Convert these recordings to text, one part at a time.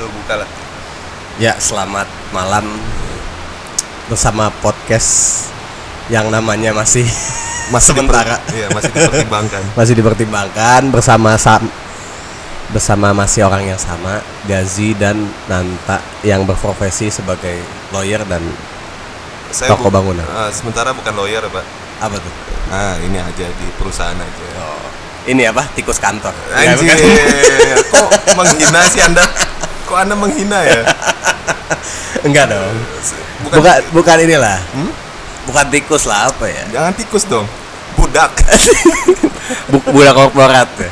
lu buka lah Ya, selamat malam bersama podcast yang namanya masih masih Sementara. iya masih dipertimbangkan masih dipertimbangkan bersama sam bersama masih orang yang sama, Gazi dan Nanta yang berprofesi sebagai lawyer dan saya Toko bu- bangunan. eh, sementara bukan lawyer pak apa tuh? nah ini aja di perusahaan aja Oh, ini apa? Tikus kantor. Anjir, Ya, kok menghina sih anda? Kok anda menghina ya? Enggak dong. Bukan, Bukan bukan inilah. Hmm? Bukan tikus lah apa ya? jangan tikus dong, budak. Bu- budak korporat ya.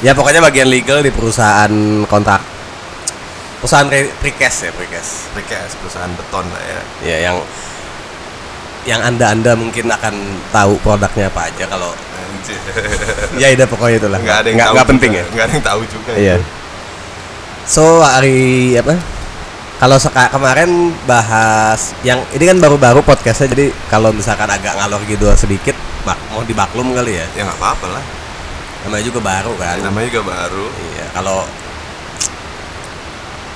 ya pokoknya bagian legal di perusahaan kontrak perusahaan pre- precast ya precast Precast perusahaan beton lah ya. ya yang yang anda anda mungkin akan tahu produknya apa aja kalau ya udah pokoknya itulah Nggak ada yang nggak, penting juga. ya Nggak ada yang tahu juga. iya itu. So hari apa kalau kemarin bahas yang ini kan baru-baru podcastnya jadi kalau misalkan agak ngalor gitu sedikit bak, mau dibaklum kali ya Ya nggak apa-apa lah. namanya juga baru kan Namanya juga baru. Iya, kalau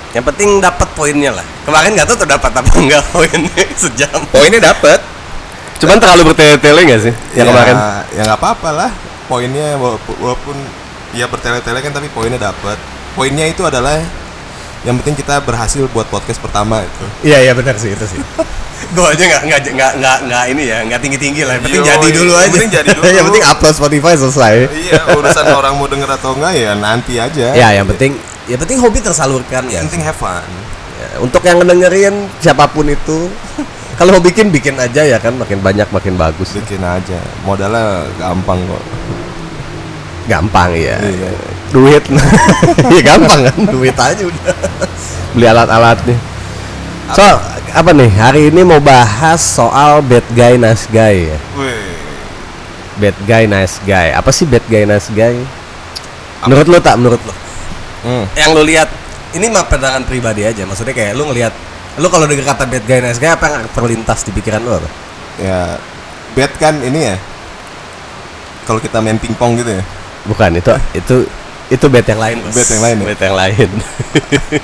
yang penting dapat poinnya lah. Kemarin nggak tahu tuh dapat apa enggak poinnya sejam. Poinnya dapat. Cuman terlalu bertele-tele nggak sih yang ya, kemarin? Ya nggak apa-apa lah. Poinnya walaupun, walaupun ya bertele-tele kan tapi poinnya dapat. Poinnya itu adalah yang penting kita berhasil buat podcast pertama itu. Iya iya benar sih itu sih. Gue aja nggak nggak nggak nggak nggak ini ya nggak tinggi tinggi lah. Yang penting Yo, jadi dulu aja. penting jadi dulu. yang penting upload Spotify selesai. iya, urusan orang mau denger atau enggak ya nanti aja. Ya yang penting yang penting hobi tersalurkan ya. Penting have fun. Ya, Untuk yang ngedengerin siapa pun itu, kalau mau bikin bikin aja ya kan makin banyak makin bagus. Bikin aja. Modalnya gampang kok. Gampang ya. Iya. Duit. ya gampang kan, duit aja udah. Beli alat-alatnya. So, apa nih? Hari ini mau bahas soal bad guy nice guy ya. Wih. Bad guy nice guy. Apa sih bad guy nice guy? Menurut lo tak menurut lo? Hmm. Yang lo lihat ini mah pandangan pribadi aja. Maksudnya kayak lo ngelihat lo kalau denger kata bad guy nice guy apa yang terlintas di pikiran lo apa? Ya, bet kan ini ya. Kalau kita main pingpong gitu ya. Bukan itu itu itu bad yang lain. Bos. Bad yang lain ya? Bad yang lain.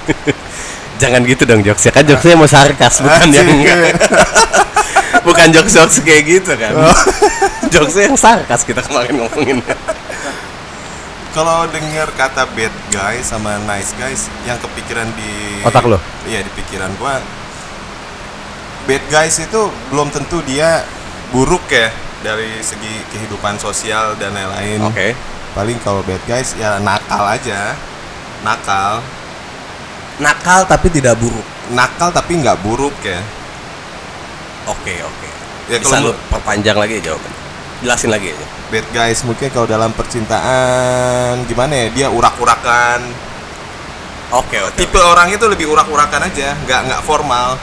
Jangan gitu dong jokesnya kan jokesnya mau sarkas bukan yang bukan jokes jokes kayak gitu kan. Oh. jokesnya yang sarkas kita kemarin ngomongin. Kalau dengar kata bad guy sama nice guys, yang kepikiran di Otak lo? Iya di pikiran gua. Bad guys itu belum tentu dia buruk ya dari segi kehidupan sosial dan lain-lain. Oke. Paling kalau bad guys ya nakal aja, nakal, Nakal tapi tidak buruk. nakal tapi nggak buruk ya. Oke oke. Ya, Bisa lu perpanjang lagi jawabannya. Jelasin lagi aja. Bad guys mungkin kalau dalam percintaan gimana ya dia urak-urakan. Oke oke. Tipe orang itu lebih urak-urakan aja, nggak nggak formal.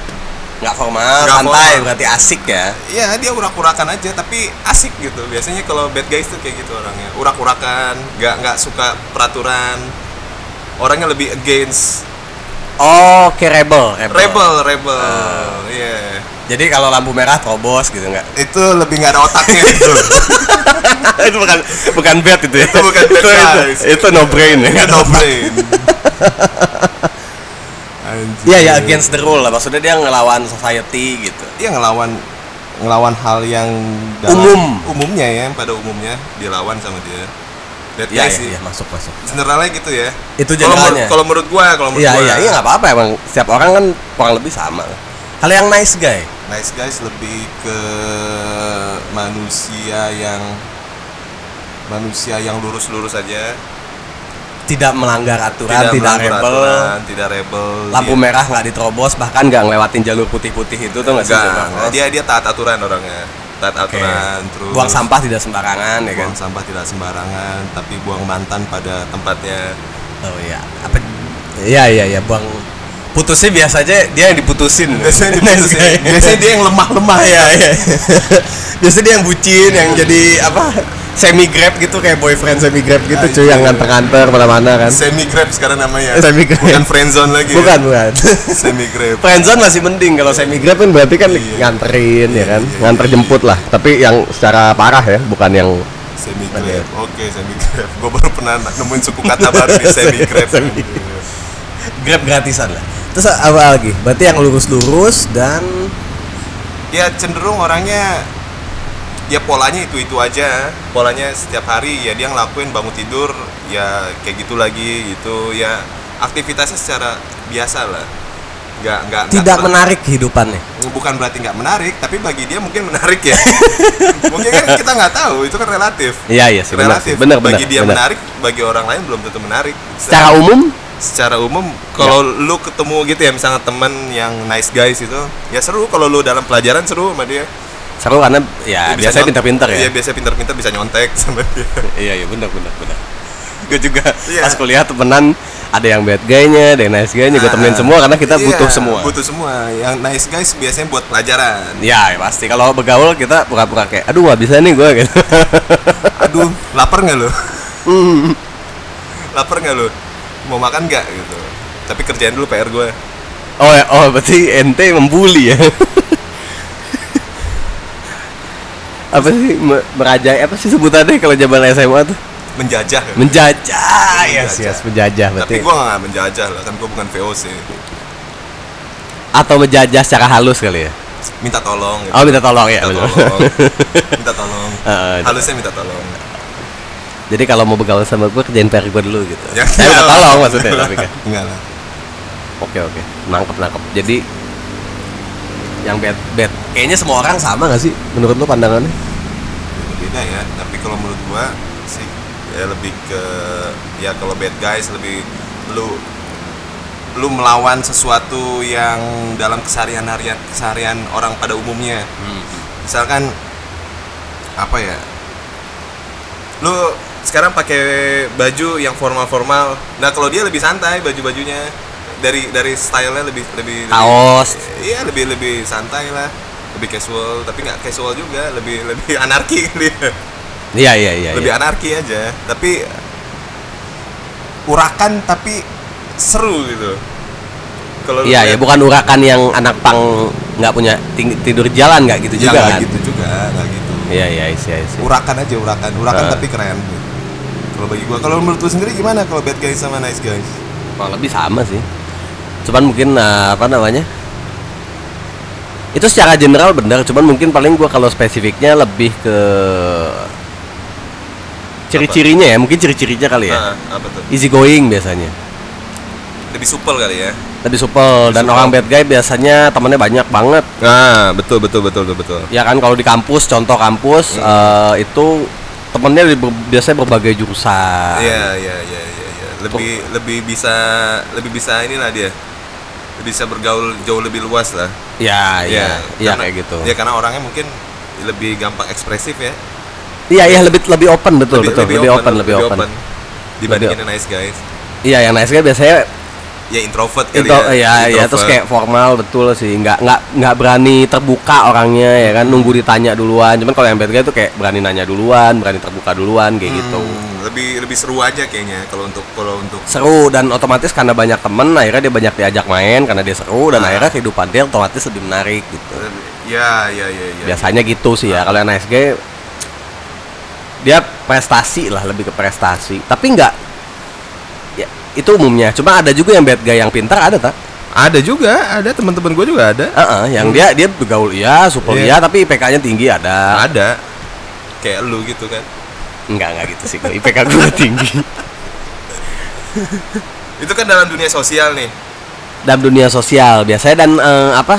Nggak formal, Nggak santai formal. berarti asik ya. Iya dia urak-urakan aja tapi asik gitu. Biasanya kalau bad guys tuh kayak gitu orangnya. Urak-urakan, nggak nggak suka peraturan. Orangnya lebih against Oh, kayak rebel, rebel. rebel, rebel. Ah. Iya. Jadi kalau lampu merah terobos gitu nggak? Itu lebih nggak ada otaknya itu. itu bukan bukan bad itu ya. Itu bukan bad itu, guys. itu, no brain ya. No brain. Iya ya against the rule lah. Maksudnya dia ngelawan society gitu. Dia ngelawan ngelawan hal yang Umum. umumnya ya pada umumnya dilawan sama dia. Iya guys iya sih. iya, masuk masuk. Generalnya gitu ya. Itu generalnya. kalau menurut gua, kalau menurut Iya gua. iya iya nggak apa-apa emang setiap orang kan kurang lebih sama. Kalau yang nice guy, Nice guys lebih ke manusia yang manusia yang lurus-lurus aja, tidak melanggar aturan, tidak, melanggar rebel, aturan, tidak rebel. lampu dia, merah nggak diterobos, bahkan nggak ngelewatin jalur putih-putih itu tuh nggak sih? dia dia taat aturan orangnya. Taat Oke. aturan terus buang sampah tidak sembarangan ya kan? buang sampah tidak sembarangan, tapi buang mantan pada tempatnya. Oh iya, apa? Iya iya iya, buang putusnya biasa aja dia yang diputusin. Biasanya diputusin. Biasanya dia yang lemah-lemah. Iya iya. biasanya dia yang bucin, yang jadi apa? Semi grab gitu kayak boyfriend semi grab gitu cuy yang nganter-nganter mana-mana kan. Semi grab sekarang namanya. Semi grab. Bukan friendzone lagi. Bukan bukan. Semi grab. Friendzone masih mending kalau semi grab kan berarti kan Iya. nganterin ya kan, Iya, iya, nganter iya, jemput lah. Tapi yang secara parah ya, bukan yang Semi grab. Oke, semi grab. Gue baru pernah nemuin suku kata baru di semi grab. Semi. Grab gratisan lah. Terus apa lagi? Berarti yang lurus-lurus dan ya cenderung orangnya ya polanya itu itu aja. Polanya setiap hari ya dia ngelakuin bangun tidur ya kayak gitu lagi gitu. Ya aktivitasnya secara biasa lah. Nggak nggak tidak ter- menarik kehidupannya. bukan berarti nggak menarik tapi bagi dia mungkin menarik ya. Mungkin kan kita nggak tahu itu kan relatif. Iya iya sih relatif. Benar benar. bagi dia benar. menarik bagi orang lain belum tentu menarik. Secara umum? Secara umum kalau lu ketemu gitu ya misalnya temen yang nice guys itu ya seru. Kalau lu dalam pelajaran seru sama dia seru karena ya bisa biasanya pintar-pintar ya. iya biasa pintar-pintar bisa nyontek sama dia Iya iya benar benar benar. Gue juga Iya. pas kuliah temenan ada yang bad guy-nya, ada yang nice guy-nya, gue temenin Ah, semua karena kita iya, butuh semua. butuh semua yang nice guys biasanya buat pelajaran Ya, ya pasti kalau bergaul kita pura-pura kayak aduh nggak bisa nih gue gitu. aduh lapar nggak lo Hmm. lapar nggak lo mau makan nggak gitu tapi kerjain dulu PR gue oh ya, oh berarti ente membuli ya. Apa sih me- merajai apa sih sebutannya kalau zaman SMA tuh? menjajah Menjajah. Yes, Menjajah. yes, menjajah tapi berarti. gue nggak menjajah lah kan gue bukan VOC Atau menjajah secara halus kali ya. minta tolong gitu. Oh, minta tolong ya. minta tolong minta tolong Heeh. halusnya minta tolong Jadi kalau mau bergaul sama gue kerjain PR gue dulu gitu. Ya, Saya minta tolong maksudnya tapi kan. enggak lah Oke oke, nangkep nangkep. Jadi yang bad bad. Kayaknya semua orang sama gak sih menurut lu pandangannya? beda ya tapi kalau menurut gua sih ya lebih ke ya kalau bad guys lebih lu lu melawan sesuatu yang dalam keseharian harian keseharian orang pada umumnya. Misalkan apa ya lu sekarang pakai baju yang formal-formal nah kalau dia lebih santai baju-bajunya dari dari stylenya lebih lebih lebih- Kaos. iya lebih lebih santai lah lebih casual tapi nggak casual juga lebih lebih anarki kali ya Iya iya iya. lebih iya. anarki aja tapi urakan tapi seru gitu kalau Iya ya bukan urakan yang anak pang nggak punya tidur jalan nggak gitu Ya, juga nggak kan? gitu juga nggak gitu Iya iya isi isi. urakan aja urakan urakan Ah. tapi keren gitu. kalau bagi gua kalau menurut lu sendiri gimana kalau bad guys sama nice guys Kurang lebih sama sih. Cuman mungkin eh, apa namanya? Itu secara general benar, cuman mungkin paling gua kalau spesifiknya lebih ke ciri-cirinya ya, mungkin ciri-cirinya kali ya. Ah, apa tuh Easy going biasanya. lebih supel kali ya Lebih supel dan supel. orang bad guy biasanya temennya banyak banget. nah betul betul betul betul betul Ya kan kalau di kampus, contoh kampus Hmm. eh, itu temennya lebih ber- biasanya berbagai jurusan. iya iya iya iya iya. lebih lebih bisa lebih bisa inilah dia bisa bergaul jauh lebih luas lah. Iya, iya, iya karena- kayak gitu. ya karena orangnya mungkin lebih gampang ekspresif ya. Iya, iya lebih lebih open betul, betul, lebih, open, lebih open. dibandingin yang nice guys. Iya, yang nice guy biasanya ya introvert kali itu ya ya, ya terus Introvert. kayak formal betul sih, nggak nggak nggak berani terbuka orangnya ya kan, nunggu ditanya duluan. Cuman kalau yang bad guy tuh kayak berani nanya duluan, berani terbuka duluan kayak gitu. Hmm, lebih lebih seru aja kayaknya kalau untuk kalau untuk Seru dan otomatis karena banyak temen akhirnya dia banyak diajak main karena dia seru dan Ah. akhirnya kehidupan dia otomatis lebih menarik gitu. ya ya ya ya biasanya gitu sih ya kalau yang nice guy dia prestasi lah lebih ke prestasi tapi nggak itu umumnya. Cuma ada juga yang bad guy yang pintar ada tak? Ada juga ada. Teman-teman gue juga ada. Heeh, yang dia dia bergaul iya super iya. tapi IPK-nya tinggi ada. Ada. Kayak lu gitu kan. Enggak enggak gitu sih IPK gue tinggi. Itu kan dalam dunia sosial nih. Dalam dunia sosial biasanya dan eh, apa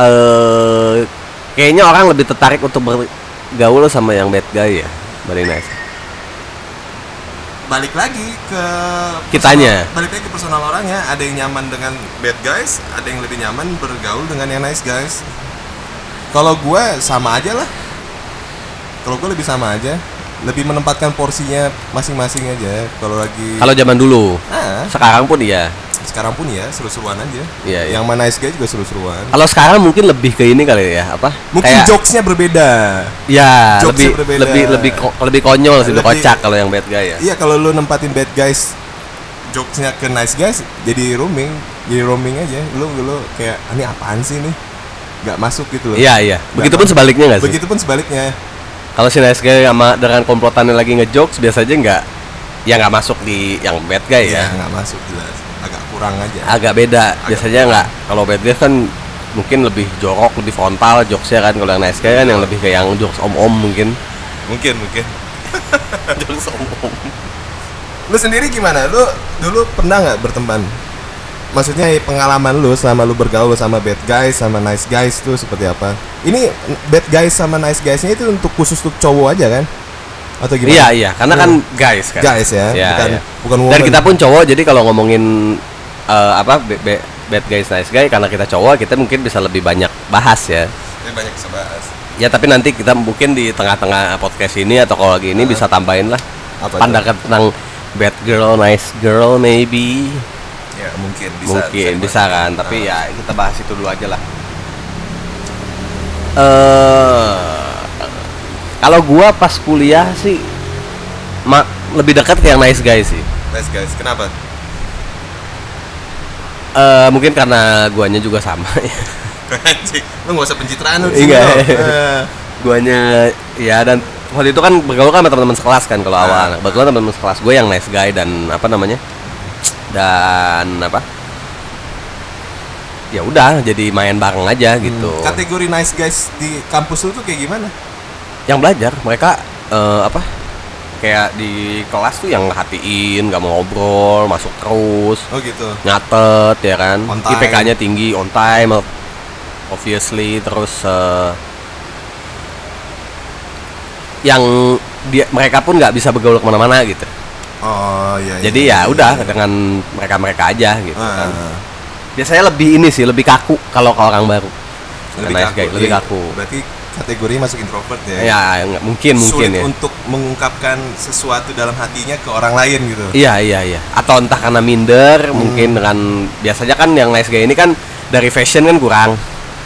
eh kayaknya orang lebih tertarik untuk bergaul sama yang bad guy ya nice balik lagi ke Kitanya. personal- balik lagi ke personal orangnya. Ada yang nyaman dengan bad guys ada yang lebih nyaman bergaul dengan yang nice guys. Kalau gue sama aja lah. Kalau gue lebih sama aja. Lebih menempatkan porsinya masing-masing aja. Kalau lagi kalau zaman dulu. Ah, sekarang pun iya sekarang pun ya seru-seruan aja Iya, iya. yang mana nice guy juga seru-seruan Kalau sekarang mungkin lebih ke ini kali ya, apa? mungkin Kayak- jokesnya berbeda Ya, jokesnya lebih berbeda. lebih lebih ko- lebih konyol sih, lebih Lebih- kocak kalau yang bad guy ya. Iya kalau lu nempatin bad guys jokesnya ke nice guys jadi roaming jadi roaming aja lu lu kayak "Ah, ini apaan sih nih nggak masuk gitu loh Iya, iya. Begitupun sebaliknya nggak sih? begitupun sebaliknya Kalau si nice guy sama dengan komplotannya lagi ngejokes biasanya nggak ya nggak masuk di yang bad guy ya ya. nggak masuk jelas kurang aja. Agak beda. Biasanya nggak. Kalau bad guys kan mungkin lebih jorok lebih frontal jokesnya kan. Kalau yang nice guy kan yang lebih kayak yang jokes om om mungkin. Mungkin mungkin. Jokes om om lu sendiri gimana? Lu dulu pernah nggak berteman? Maksudnya pengalaman lu selama lu bergaul sama bad guys sama nice guys tuh seperti apa? Ini bad guys sama nice guysnya itu untuk khusus untuk cowok aja kan? Atau gimana? Iya iya. Karena kan guys kan? Guys ya Iya, bukan iya. bukan dan kita pun cowok jadi kalau ngomongin eh, apa be- be- bad guys nice guy. Karena kita cowok kita mungkin bisa lebih banyak bahas ya. Ini banyak bisa bahas. Ya tapi nanti kita mungkin di tengah-tengah podcast ini atau kalau lagi ini bisa tambahin lah Apa pandangan tentang bad girl nice girl maybe. Ya mungkin bisa mungkin dibahas. bisa kan tapi ya kita bahas itu dulu aja lah. Eh kalau gua pas kuliah sih ma- lebih dekat ke yang nice guy sih. Nice guys kenapa Eh mungkin karena guanya juga sama. Ya. Lu nggak usah pencitraan lu Iya. Eh, guanya ya dan waktu itu kan bergaul kan sama teman-teman sekelas kan kalau Ah. awal. Kebetulan teman-teman sekelas gue yang nice guy dan apa namanya dan apa? Ya udah jadi main bareng aja gitu. kategori nice guys di kampus lu tuh kayak gimana? Yang belajar mereka eh, apa kayak di kelas tuh yang hatiin nggak mau ngobrol masuk terus oh gitu. nyatet ya kan. IPK-nya tinggi on time obviously terus eh, yang dia mereka pun nggak bisa bergaul ke mana-mana gitu. Oh iya, iya jadi iya, ya udah iya. dengan mereka mereka aja gitu Ah, kan. Biasanya lebih ini sih lebih kaku kalau ke orang baru. Lebih kaku, lebih iya. kaku. Berarti kategori masuk introvert ya ya mungkin mungkin sulit ya untuk mengungkapkan sesuatu dalam hatinya ke orang lain gitu Iya iya iya. Atau entah karena minder, Hmm. mungkin dengan biasanya kan yang nice guy ini kan dari fashion kan kurang.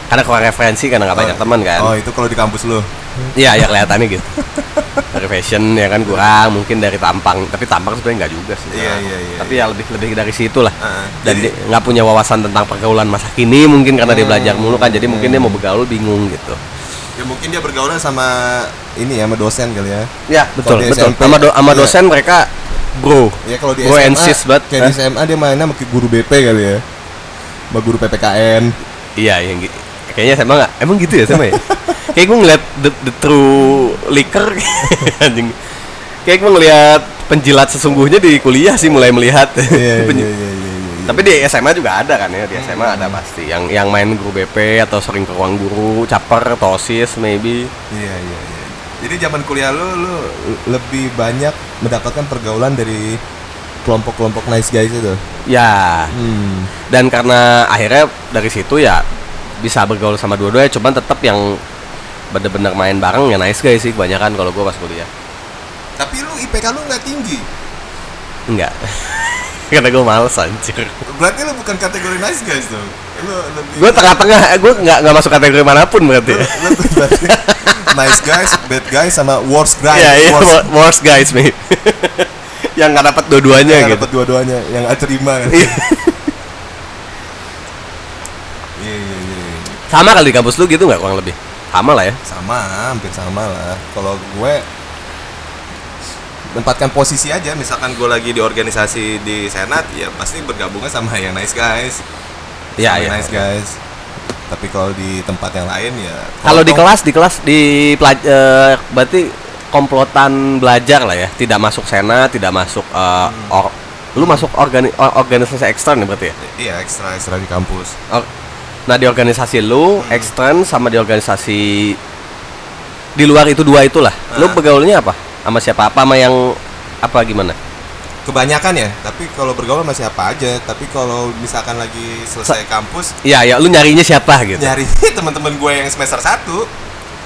Karena kurang referensi karena nggak banyak teman kan. oh itu kalau di kampus lu Iya ya kelihatannya gitu. dari fashion ya kan kurang, mungkin dari tampang. Tapi tampang sebenarnya nggak juga sih. Iya, iya, iya, Tapi ya lebih lebih dari situ lah. Ah, Dan jadi- dia nggak punya wawasan tentang pergaulan masa kini mungkin karena dia Hmm. belajar mulu kan. Jadi mungkin dia mau bergaul bingung gitu. Ya mungkin dia bergaulnya sama ini ya sama dosen kali ya Ya betul betul. SMP, Sama, do- sama iya. dosen mereka bro. ya kalau di Bro SMA and sis banget. kayak di SMA dia mainnya sama guru BP kali ya sama guru PPKN Iya, yang gi- kayaknya sama nggak? Emang gitu ya sama ya? Kayak gue ngeliat the, the true liquor anjing. Kayak gue ngeliat penjilat sesungguhnya di kuliah sih mulai melihat. iya iya iya iya iya Tapi di SMA juga ada kan ya, di SMA ada pasti yang yang main guru BP atau sering ke ruang guru, caper, tosis maybe. Iya iya iya. Jadi zaman kuliah lu lu lebih banyak mendapatkan pergaulan dari kelompok-kelompok nice guys itu. Ya, Hmm. dan karena akhirnya dari situ ya bisa bergaul sama dua-duanya, cuman tetap yang bener-bener main bareng ya nice guys sih kebanyakan kalau gue pas kuliah. Tapi lu IPK lu nggak tinggi. Enggak. Karena gue males anjir. Berarti lu bukan kategori nice guys dong. Lu lebih Gue tengah-tengah, gue nggak nggak masuk kategori mana pun berarti. lu, lu berarti nice guys, bad guys sama worst guys. Iya iya, worst, wo- worst guys maybe. yang nggak dapat dua-duanya yang gitu. dapat dua-duanya, yang nggak terima kan. Iya. Iya iya iya. iya. Sama kali di kampus lu gitu nggak kurang lebih? Sama lah ya. Sama, hampir sama lah. Kalau gue menempatkan posisi aja, misalkan gue lagi di organisasi di senat, ya pasti bergabungnya sama yang nice guys. Iya Sama iya. nice guys. Tapi kalau di tempat yang lain ya. Kalau di kelas di kelas di pelaj- eh, berarti komplotan belajar lah ya. Tidak masuk senat, tidak masuk eh, or- lu masuk organi or- organisasi ekstern ya berarti ya? Iya ekstra ekstra di kampus. Or- nah di organisasi lu ekstern sama di organisasi di luar itu dua itulah. Lu Ah. bergaulnya apa? Sama siapa? Apa sama yang apa gimana? Kebanyakan ya. Tapi kalau bergaul masih apa aja. Tapi kalau misalkan lagi selesai kampus, Iya ya, lu nyarinya siapa gitu? nyari teman-teman gue yang semester 1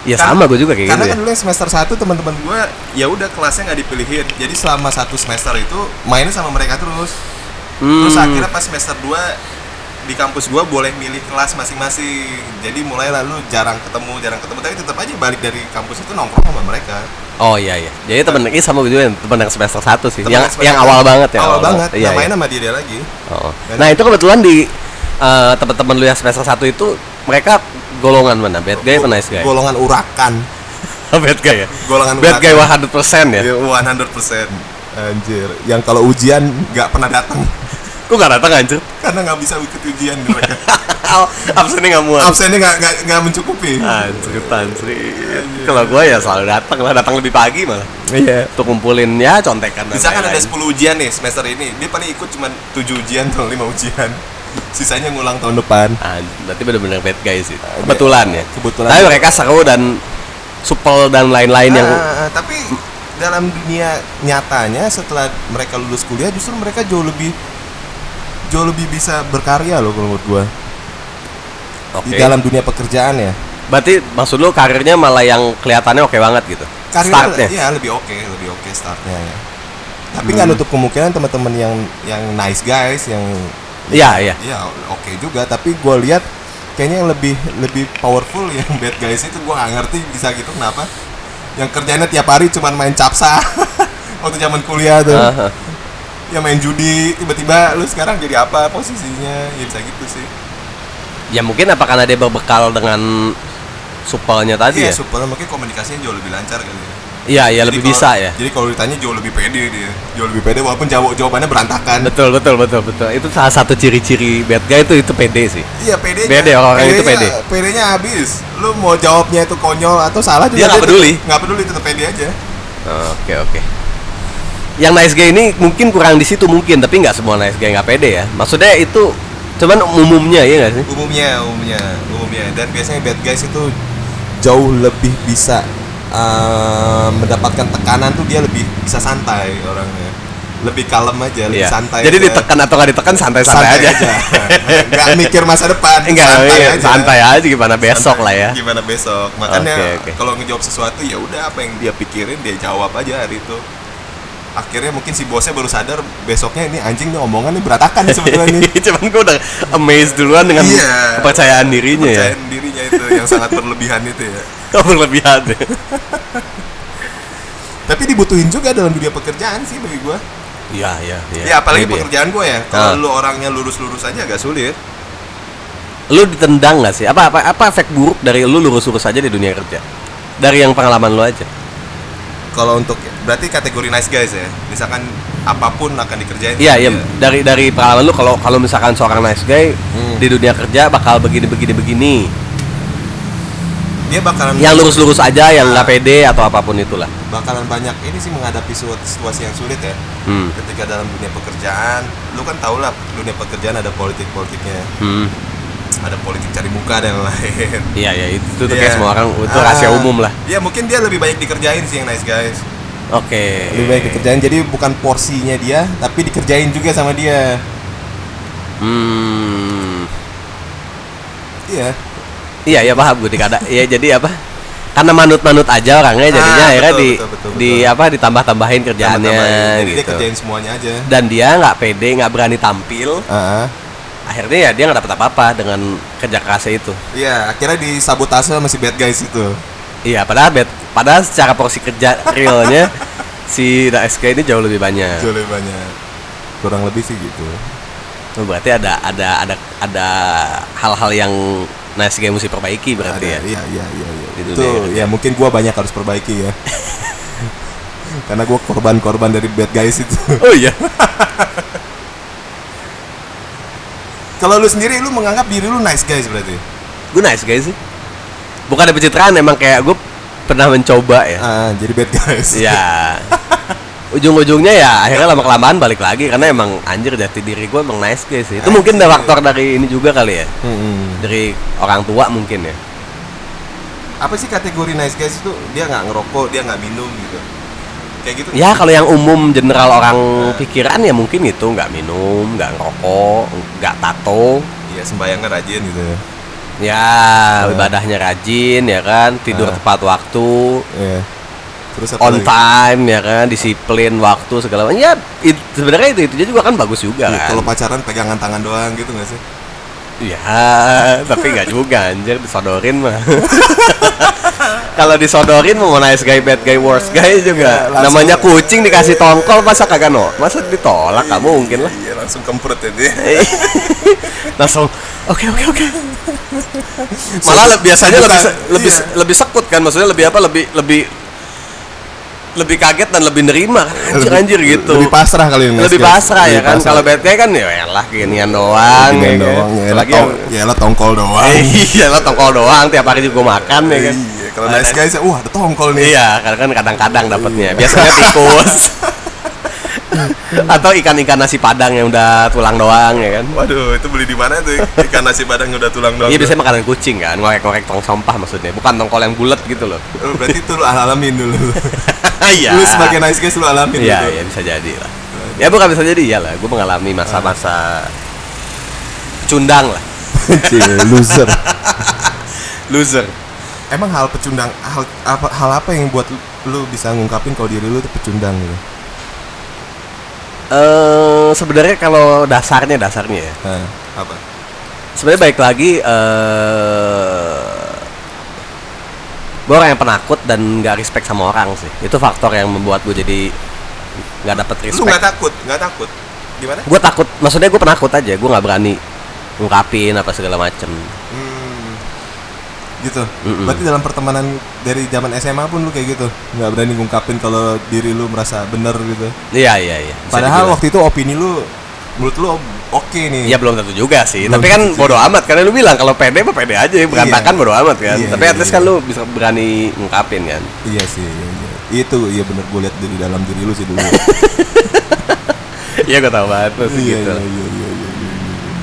Ya Kan- sama gue juga kayak Karena gitu kan ya. dulu yang semester 1 teman-teman gue ya udah kelasnya nggak dipilihin. Jadi selama satu semester itu mainnya sama mereka terus. Terus Hmm. akhirnya pas semester 2 di kampus gua boleh milih kelas masing-masing. Jadi mulai lalu jarang ketemu, jarang ketemu tapi tetap aja balik dari kampus itu nongkrong sama mereka. Oh iya iya. Jadi temen ini sama gue juga temen yang semester 1 sih. Temen yang yang awal banget ya. Awal banget. Iya, nah, main iya. sama dia, dia lagi. Oh. Nah, itu kebetulan di eh, teman-teman lu yang semester 1 itu mereka golongan mana? Bad guy apa nice guy? Golongan urakan. bad guy ya. Golongan Bad guy urakan. 100% ya. Iya, 100%. Anjir, yang kalau ujian nggak pernah datang. Kok gak datang anjir? Karena nggak bisa ikut ujian mereka absennya nggak muat absennya nggak nggak nggak mencukupi Anjir, tansri. Kalau gua ya selalu datang lah, datang lebih pagi malah. Iya. Untuk kumpulin ya contekan dan misalkan ada lain-lain. 10 ujian nih semester ini dia paling ikut cuma 7 ujian atau 5 ujian sisanya ngulang tahun depan Ah, berarti benar-benar bad guys sih. Kebetulan ya. kebetulan. Tapi mereka seru dan supel dan lain-lain yang Ah, tapi dalam dunia nyatanya setelah mereka lulus kuliah justru mereka jauh lebih jauh lebih bisa berkarya loh kalau menurut gua oke. di dalam dunia pekerjaan ya Berarti maksud lu karirnya malah yang kelihatannya oke banget gitu. karirnya Startnya. ya lebih oke lebih oke startnya ya tapi nggak nutup kemungkinan teman-teman yang yang nice guys yang Iya, iya. ya oke juga tapi gua lihat kayaknya yang lebih lebih powerful yang bad guys itu gua nggak ngerti bisa gitu kenapa yang kerjanya tiap hari cuman main capsa waktu zaman kuliah tuh Aha. Ya main judi tiba-tiba lu sekarang jadi apa posisinya ya bisa gitu sih Ya mungkin apa karena dia berbekal dengan supelnya tadi iya ya? supaya mungkin komunikasinya jauh lebih lancar kali ya Iya, iya lebih kalau- bisa ya. jadi kalau ditanya jauh lebih pede dia jauh lebih pede walaupun jawab jawabannya berantakan Betul, betul, betul, betul. Itu salah satu ciri-ciri bad guy itu itu pede sih. iya pede Pede, orang itu pede. pedenya habis lu mau jawabnya itu konyol atau salah Dia nggak peduli. nggak peduli tetap pede aja Oke, oke. Yang nice guy ini mungkin kurang di situ mungkin, tapi nggak semua nice guy nggak pede ya. Maksudnya itu cuman umumnya ya nggak sih? umumnya umumnya umumnya dan biasanya bad guys itu jauh lebih bisa uh, mendapatkan tekanan tuh dia lebih bisa santai orangnya lebih kalem aja lebih Iya. santai Jadi aja. ditekan atau nggak ditekan santai-santai aja. nggak mikir masa depan Enggak, iya, santai aja gimana besok Santai. lah ya. gimana besok makanya Oke, oke. kalau ngejawab sesuatu ya udah apa yang dia pikirin dia jawab aja hari itu akhirnya mungkin si bosnya baru sadar besoknya ini anjing nih omongan nih berantakan sebetulnya nih Cuman gue udah amazed duluan dengan Iya. kepercayaan dirinya ya. Kepercayaan dirinya itu yang sangat berlebihan itu ya Oh, berlebihan. ya. tapi dibutuhin juga dalam dunia pekerjaan sih bagi gua Iya, iya, iya. ya apalagi Maybe ya. pekerjaan gua ya kalau Ah. lu orangnya lurus-lurus aja agak sulit Lu ditendang gak sih? Apa apa apa efek buruk dari lu lurus-lurus aja di dunia kerja? Dari yang pengalaman lu aja. kalau untuk berarti kategori nice guys ya misalkan apa pun akan dikerjain Iya, iya. Iya. Dari dari pengalaman lu kalau kalau misalkan seorang nice guy Hmm. di dunia kerja bakal begini begini begini. dia bakalan Yang lurus-lurus aja, yang nggak pede atau apa pun itulah. bakalan banyak ini sih menghadapi suatu situasi yang sulit ya Hmm. ketika dalam dunia pekerjaan lu kan tau lah dunia pekerjaan ada politik politiknya Hmm. ada politik cari muka dan lain Iya, iya itu tuh Iya. kayak semua orang itu Ah, rahasia umum lah. ya mungkin dia lebih banyak dikerjain sih yang nice guys Oke. lebih baik dikerjain jadi bukan porsinya dia tapi dikerjain juga sama dia Hmm. iya Iya, iya paham gue dikada. Iya, jadi apa? Karena manut-manut aja orangnya jadinya Ah, akhirnya betul, di betul, betul, di betul. apa ditambah-tambahin kerjaannya Tambah-tambahin. Jadi dia gitu. kerjain semuanya aja Dan dia nggak pede, nggak berani tampil. Ah, Akhirnya ya dia nggak dapat apa-apa dengan kerja kerasnya itu. iya akhirnya disabotase sama si bad guys itu Iya, padahal bed, padahal secara porsi kerja realnya si SK ini jauh lebih banyak. jauh lebih banyak kurang lebih sih gitu Oh, berarti ada ada ada ada hal-hal yang nasi game mesti perbaiki berarti Ada, ya. iya iya iya iya Itu itu ya mungkin gua banyak harus perbaiki ya karena gua korban-korban dari bad guys itu Oh iya. kalau lu sendiri lu menganggap diri lu nice guys berarti gue nice guys sih. Bukan ada pencitraan, emang kayak gue pernah mencoba ya. ah jadi bad guys Iya. Ujung-ujungnya ya akhirnya lama kelamaan balik lagi karena emang anjir jati diri gue emang nice guys sih. Itu mungkin ada faktor dari ini juga kali ya. Mm-mm. Dari orang tua mungkin ya. apa sih kategori nice guys itu dia nggak ngerokok dia nggak minum gitu kayak gitu Ya kalau yang umum general orang pikiran ya mungkin itu nggak minum, nggak ngerokok, nggak tato, iya sembayangnya rajin gitu ya ya ibadahnya rajin ya kan, tidur Ah. tepat waktu, Iya. terus on lagi? time ya kan, disiplin waktu segala macam. Ya it- sebenarnya itu itu juga kan bagus juga Iya, kan. kalau pacaran pegangan tangan doang gitu nggak sih Ya, tapi nggak juga anjir disodorin mah. Kalau disodorin mau nice guy, bad guy, worst guy juga. Iya, langsung- Namanya kucing dikasih tongkol masa kagak no? Masa ditolak nggak mungkin lah. iya langsung kemprut ya dia Langsung oke oke oke. Malah biasanya lebih se- lebih iya. lebih sekut kan maksudnya lebih apa lebih lebih lebih kaget dan lebih nerima kan anjir Lebih- anjir gitu Lebih pasrah kali ini. lebih guys. pasrah ya Lebih kan pasrah. kalau guy kan ya elah ginian doang Ginian ya kan. doang. Ya, Apalagi tong, ya lah tongkol doang. iya lo tongkol doang tiap hari juga makan ya kan Iya, kalau nice guys, wah ada tongkol nih. Iya, karena kan kadang-kadang dapatnya. Biasanya tikus. Atau ikan-ikan nasi padang yang udah tulang doang ya kan. Waduh, itu beli di mana tuh? Ikan nasi padang udah tulang doang. Iya biasanya makanan kucing kan, ngorek-ngorek tong sampah maksudnya, bukan tongkol yang bulat gitu loh. Oh, berarti itu lu alamin dulu. Iya. Lu sebagai nice guys lu alamin Iya, dulu. iya bisa jadi lah. Ya bukan bisa jadi ya lah, gue mengalami masa-masa cundang lah, Cie, loser. loser. Emang hal pecundang hal apa hal apa yang buat lu, lu bisa ngungkapin kalau diri lu tuh pecundang gitu? Eh sebenarnya kalau dasarnya dasarnya ya, apa? sebenarnya baik lagi eh gue orang yang penakut dan nggak respect sama orang sih itu faktor yang membuat gue jadi nggak dapet Lu respect nggak takut? Nggak takut? Gimana? gue takut maksudnya gue penakut aja gue nggak berani ngungkapin apa segala macem Hmm, gitu. Mm-mm. Berarti dalam pertemanan dari zaman SMA pun lu kayak gitu, nggak berani ngungkapin kalau diri lu merasa bener gitu. iya iya iya bisa Padahal dibilang. waktu itu opini lu menurut lu oke nih. Iya belum tentu juga sih, Belum tapi kan bodo amat karena lu bilang kalau pede mah pede aja, berantakan Iya. bodo amat kan. Iya, tapi iya, at least iya. kan lu bisa berani ngungkapin kan. Iya sih, iya, iya. Itu iya bener gue lihat dari dalam diri lu sih dulu. Iya gue tahu banget sih iya, gitu. iya, iya, iya, iya.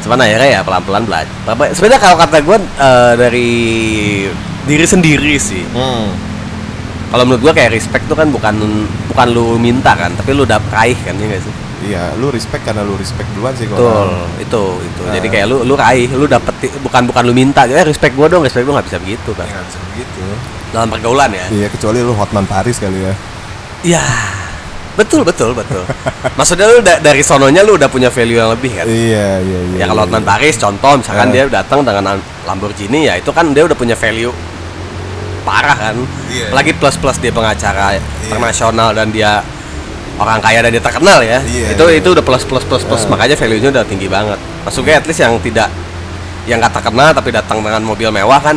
Cuman akhirnya ya pelan-pelan belajar. Sebenarnya kalau kata gue eh, dari diri sendiri sih. Hmm. Kalau menurut gue kayak respect tuh kan bukan bukan lu minta kan, tapi lu udah raih kan ya nggak sih? Iya, lu respect karena lu respect duluan sih kalau. Betul, itu itu. Nah. Jadi kayak lu lu raih, lu dapet bukan bukan lu minta, eh respect gue dong, respect gue nggak bisa begitu Ya, kan. nggak bisa begitu. Dalam pergaulan ya. Iya, kecuali lu Hotman Paris kali ya. Iya. Betul, betul, betul. Maksudnya lu da- dari sononya lu udah punya value yang lebih kan? Iya, iya, iya. Ya kalau iya, iya. Paris contoh misalkan Eh. dia datang dengan Lamborghini ya itu kan dia udah punya value parah kan. Iya. Apalagi plus-plus dia pengacara internasional dan dia orang kaya dan dia terkenal ya. Iya, itu iya. itu udah plus plus plus plus Eh. makanya value-nya udah tinggi banget. Maksudnya at least yang tidak yang kata terkenal tapi datang dengan mobil mewah kan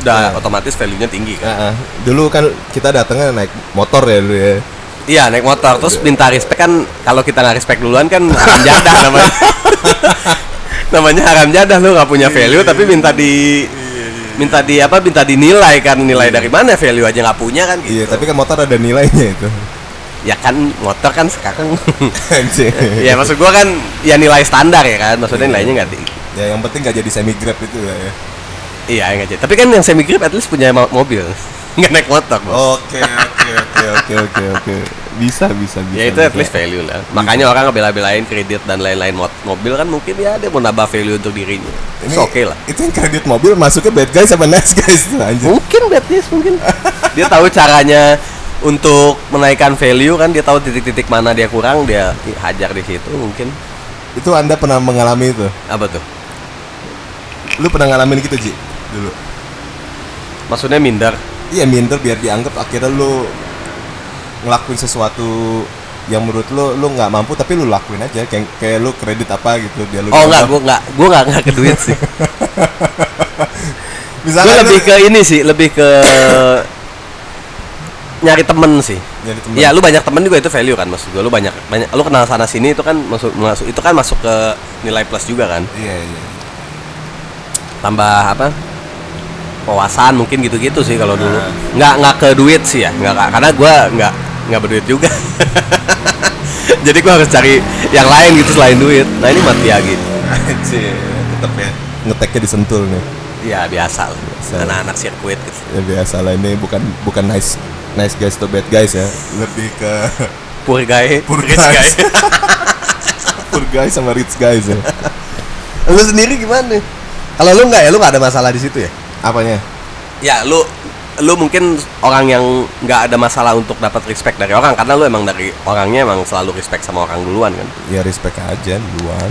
udah Iya. otomatis value-nya tinggi kan. Heeh. Dulu kan kita datangnya naik motor ya dulu ya. Iya naik motor terus minta respect kan kalau kita nggak respect duluan kan haram jadah namanya. namanya haram jadah lu nggak punya value tapi minta di minta di apa minta dinilai kan nilai dari mana value aja nggak punya kan gitu. Iya, tapi kan motor ada nilainya itu. Ya kan motor kan sekarang ya maksud gua kan ya nilai standar ya kan maksudnya nilainya nggak tinggi. ya yang penting nggak jadi semi grab itu lah ya. Iya nggak jadi. Tapi kan yang semi grip at least punya mo- mobil nggak naik motor. Bos. Oke, oke, oke, oke, oke, oke. Bisa, bisa, bisa. ya itu at bisa. least value lah. Makanya orang bela-belain kredit dan lain-lain mot- mobil kan mungkin ya dia mau nambah value untuk dirinya. Ini oke lah. Itu yang kredit mobil masuknya bad guys sama nice guys tuh anjir. Mungkin Batnis mungkin. dia tahu caranya untuk menaikkan value kan dia tahu titik-titik mana dia kurang dia hajar di situ mungkin. Itu Anda pernah mengalami itu? Apa tuh? Lu pernah ngalamin gitu, Ji? Dulu. Maksudnya minder. Iya, minder biar dianggap akhirnya lu ngelakuin sesuatu yang menurut lu lu nggak mampu tapi lu lakuin aja kayak kayak lu kredit apa gitu biar lu Oh enggak, dianggap. gua enggak, gua enggak enggak ke duit sih. Misalnya Gua lebih ke ini sih, lebih ke nyari temen sih. Nyari temen. Ya lu banyak temen juga itu value kan maksud gua lu banyak banyak lu kenal sana sini itu kan masuk masuk itu kan masuk ke nilai plus juga kan. Iya, iya. Tambah apa? Wawasan mungkin gitu-gitu sih kalau dulu. Nah. Nggak nggak ke duit sih ya, nggak karena gua nggak nggak berduit juga. Jadi gua harus cari yang lain gitu selain duit. Nah ini mati lagi. Anjir, tetep ya. Ngeteknya disentul nih. Ya biasa lah. Anak-anak sirkuit gitu. Ya biasa lah ini bukan bukan nice nice guys to bad guys ya. Lebih ke Poor guy, Poor rich guys. guy. poor guys sama rich guys ya. Lu sendiri gimana? Kalau lu nggak ya, lu nggak ada masalah di situ ya? Apanya? ya lu lu mungkin orang yang nggak ada masalah untuk dapat respect dari orang karena lu emang dari orangnya emang selalu respect sama orang duluan kan Ya respect aja duluan.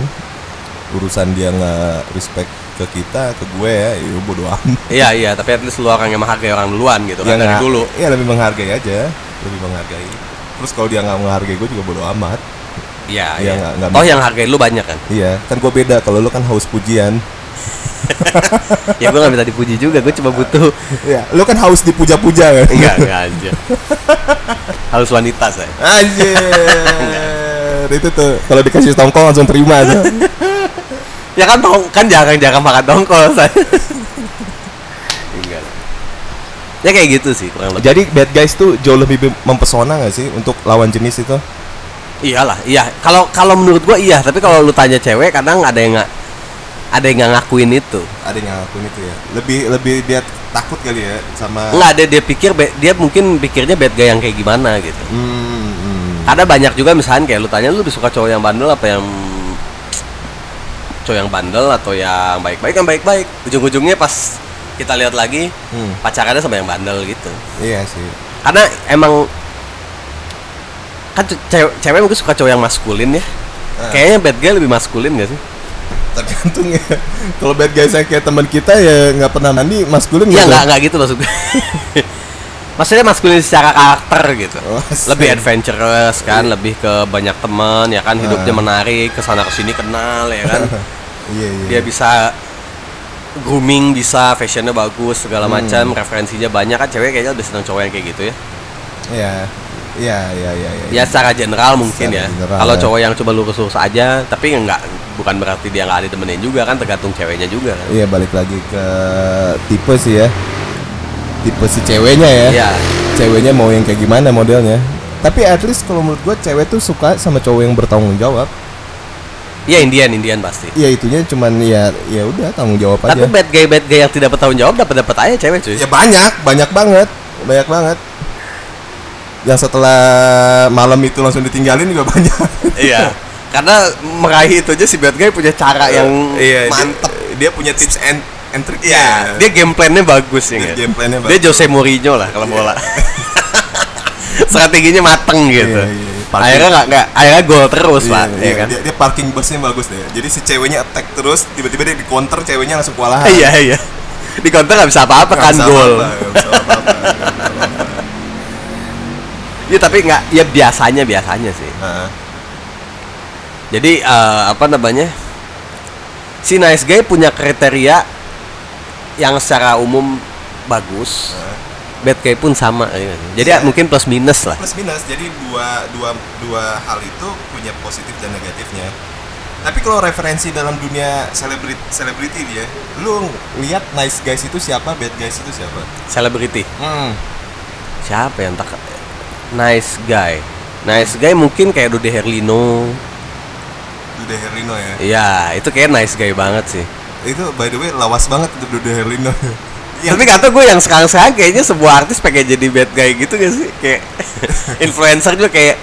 Urusan dia nggak respect ke kita, ke gue ya, ya bodo amat. iya iya tapi at least lu orang yang menghargai orang duluan gitu Ya kan dari dulu Iya lebih menghargai aja, lebih menghargai. Terus kalau dia nggak menghargai gue juga bodo amat. iya Iya, iya toh bisa. yang hargai lu banyak kan Iya, kan gue beda. Kalau lu kan haus pujian. ya gue gak minta dipuji juga, gue cuma butuh. Ya lu kan haus dipuja-puja kan? Enggak, enggak aja Harus wanita saya anjir. Itu tuh kalau dikasih tongkol langsung terima tuh Ya kan tong kan jarang-jarang makan tongkol saya Enggak. Ya kayak gitu sih kurang lebih. Jadi bad guys tuh jauh lebih mempesona gak sih untuk lawan jenis itu? Iyalah, iya. Kalau kalau menurut gua iya Tapi kalau lu tanya cewek kadang ada yang nggak Ada yang nggak ngakuin itu. Ada yang ngakuin itu ya. Lebih lebih dia takut kali ya sama Enggak ada dia pikir Dia mungkin pikirnya bad guy yang kayak gimana gitu. Hmm, hmm. Ada banyak juga misalnya kayak lu tanya lu lebih suka cowok yang bandel apa yang cowok yang bandel atau yang baik-baik yang baik-baik. Ujung-ujungnya pas kita lihat lagi Hmm. pacarannya sama yang bandel gitu. Iya sih. Karena emang kan ce- cewek, cewek mungkin suka cowok yang maskulin ya. Ah. kayaknya bad guy lebih maskulin gak sih tergantung ya. Kalau bad guys kayak teman kita ya nggak pernah mandi maskulin Iya gitu. nggak nggak gitu maksud gue. Maksudnya maskulin secara karakter gitu. Oh, lebih adventurous kan lebih ke banyak teman ya kan? Hidupnya Ah. menarik ke sana ke sini kenal ya kan? Iya iya. Dia bisa grooming bisa fashionnya bagus segala Hmm. macam referensinya banyak. Kan cewek kayaknya lebih seneng cowok yang kayak gitu ya. Iya iya iya iya iya ya secara general mungkin Secara ya. general, kalau ya. cowok yang coba lurus-lurus aja tapi enggak bukan berarti dia nggak ada temenin juga kan tergantung ceweknya juga. Kan Iya balik lagi ke tipe sih ya. Tipe si ceweknya ya. Iya. ceweknya mau yang kayak gimana modelnya. Tapi at least kalau menurut gua cewek tuh suka sama cowok yang bertanggung jawab. Iya Indian Indian pasti. Ya itunya cuman ya ya udah tanggung jawab tapi aja. bad guy bad guy yang tidak bertanggung jawab dapat dapat aja cewek cuy. Ya banyak banyak banget. Banyak banget yang setelah malam itu langsung ditinggalin juga banyak iya karena meraih itu aja si bad guy punya cara yang iya dia- mantep dia, punya tips and and trick Iya, dia game plan-nya bagus ya Dia game plan-nya Dia bagus. Jose Mourinho lah kalau bola. Strateginya mateng gitu. Iya, iya, iya. Akhirnya nggak nggak akhirnya gol terus Iya, pak, iya, ya kan? dia, dia parking busnya bagus deh. Jadi si ceweknya attack terus, tiba-tiba dia di counter, ceweknya langsung kewalahan. Iya iya. Di counter nggak bisa apa-apa kan gol. Iya tapi nggak, ya biasanya biasanya sih. Heeh. Jadi eh, apa namanya? Si nice guy punya kriteria yang secara umum bagus. Bad guy pun sama. ya. Jadi Iya. mungkin plus minus lah. plus minus jadi dua dua dua hal itu punya positif dan negatifnya tapi kalau referensi dalam dunia selebriti selebriti dia lu lihat nice guys itu siapa bad guys itu siapa Celebrity. hmm. Siapa yang tak nice guy? Nice guy mungkin kayak Dude Herlino. Dude Herlino ya Iya, itu kayak nice guy banget sih. itu by the way lawas banget itu Dude Herlino Yang- Tapi kata gue yang sekarang-sekarang kayaknya sebuah artis pengen jadi bad guy gitu gak sih? Kayak influencer juga kayak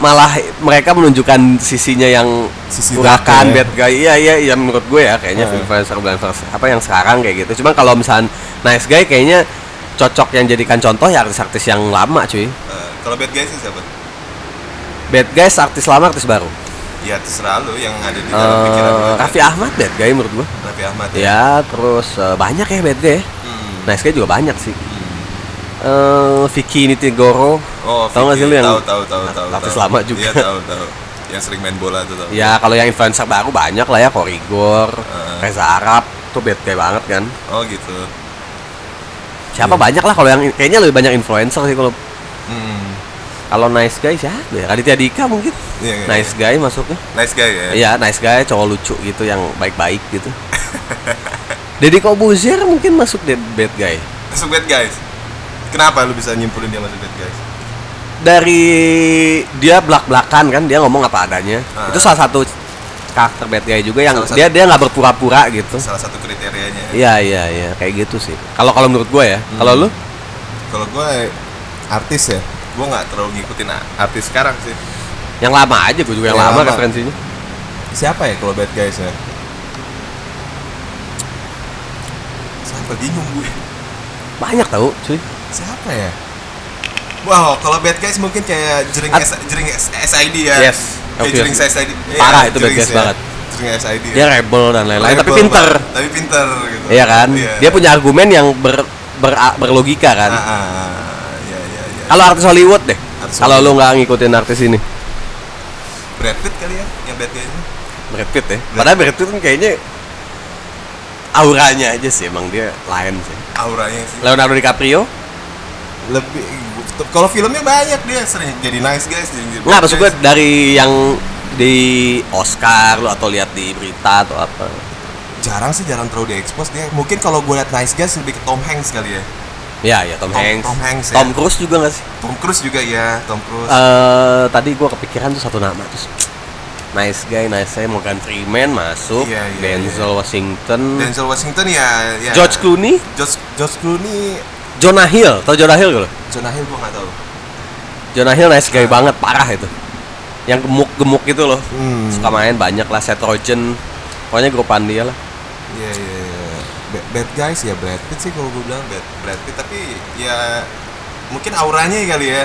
malah mereka menunjukkan sisinya yang Sisi urakan dark ya. bad guy. Iya iya iya menurut gue ya kayaknya Hmm. influencer influencer apa yang sekarang kayak gitu. Cuman kalau misalnya nice guy kayaknya cocok yang jadikan contoh ya artis-artis yang lama cuy. Eh, kalau bad guys siapa Bad guys artis lama artis baru. ya terserah lu yang ada di dalam pikiran lu Eh, Raffi Ahmad bad guy menurut gue. Raffi Ahmad ya Ya terus eh, banyak ya bad guy. ya. Hmm. Nice guy juga banyak sih. Eh Vicky Nitigoro. Oh, Tahu nggak sih lu yang tahu tahu tahu tahu. artis tahu. lama juga? Iya tahu tahu. Yang sering main bola tuh tahu. Ya kalau yang influencer baru banyak lah ya Korigor, Heeh. Reza Arab, tuh bad guy banget kan. Oh gitu. Siapa banyak lah kalau yang kayaknya lebih banyak influencer sih kalau Hmm. kalau nice guy siapa ya? Raditya Dika mungkin. Iya, iya, nice guy masuknya. Nice guy ya. Iya, nice guy, cowok lucu gitu yang baik-baik gitu. Deddy Kobuzier mungkin masuk deh bad guy. Masuk bad guys. Kenapa lu bisa nyimpulin dia masuk bad guys? Dari dia belak-belakan kan, dia ngomong apa adanya. Ah. Itu salah satu karakter bad guy juga yang Salah satu. dia dia nggak berpura-pura gitu. Salah satu kriterianya. Iya iya iya kayak gitu sih. Kalau kalau menurut gue ya, Hmm. kalau lu Kalau gue artis ya, gue nggak terlalu ngikutin artis sekarang sih. yang lama aja gue juga yang, Yang lama, lama. referensinya. Siapa ya kalau bad guys ya? Siapa bingung gue? Banyak tau cuy. Siapa ya? Wow, kalau bad guys mungkin kayak jering S, jering S- SID ya. Yes, Jering SID. Iya, Parah itu bad guys ya. banget. SID. Dia rebel dan lain-lain tapi pinter. Tapi pinter gitu. Iya kan? Iya. Dia punya argumen yang ber, ber berlogika Ah, kan. ah, iya iya iya. Kalau artis Hollywood deh. Kalau lu nggak ngikutin artis ini. Brad Pitt kali ya yang bad guys Brad Pitt ya. Padahal Brad Pitt kan kayaknya auranya aja sih emang dia lain sih. auranya sih Leonardo DiCaprio? lebih kalau filmnya banyak dia sering jadi nice guys jadi Nggak, maksud gue dari yang di Oscar lo atau lihat di berita atau apa? jarang sih jarang terlalu diekspos dia mungkin kalau gue liat nice guys lebih ke Tom Hanks kali ya Ya, ya Tom, Tom- Hanks. Tom Hanks, ya. Tom Cruise juga nggak sih? Tom Cruise juga ya Tom Cruise Eh tadi gua kepikiran tuh satu nama terus nice guy, nice guy Morgan Freeman masuk, Iya, iya, Denzel Washington, Denzel Washington ya, ya George Clooney, George George Clooney Jonah Hill, tau Jonah Hill gak lo? Jonah Hill gue nggak tahu Jonah Hill nice guy banget, parah itu. Yang gemuk-gemuk gitu loh. Hmm. Suka main banyak lah, Seth Rogen. Pokoknya grupan dia lah. Iya iya iya. Bad, bad guys ya Brad Pitt sih kalau gue bilang Brad, Brad Pitt tapi ya mungkin auranya kali ya.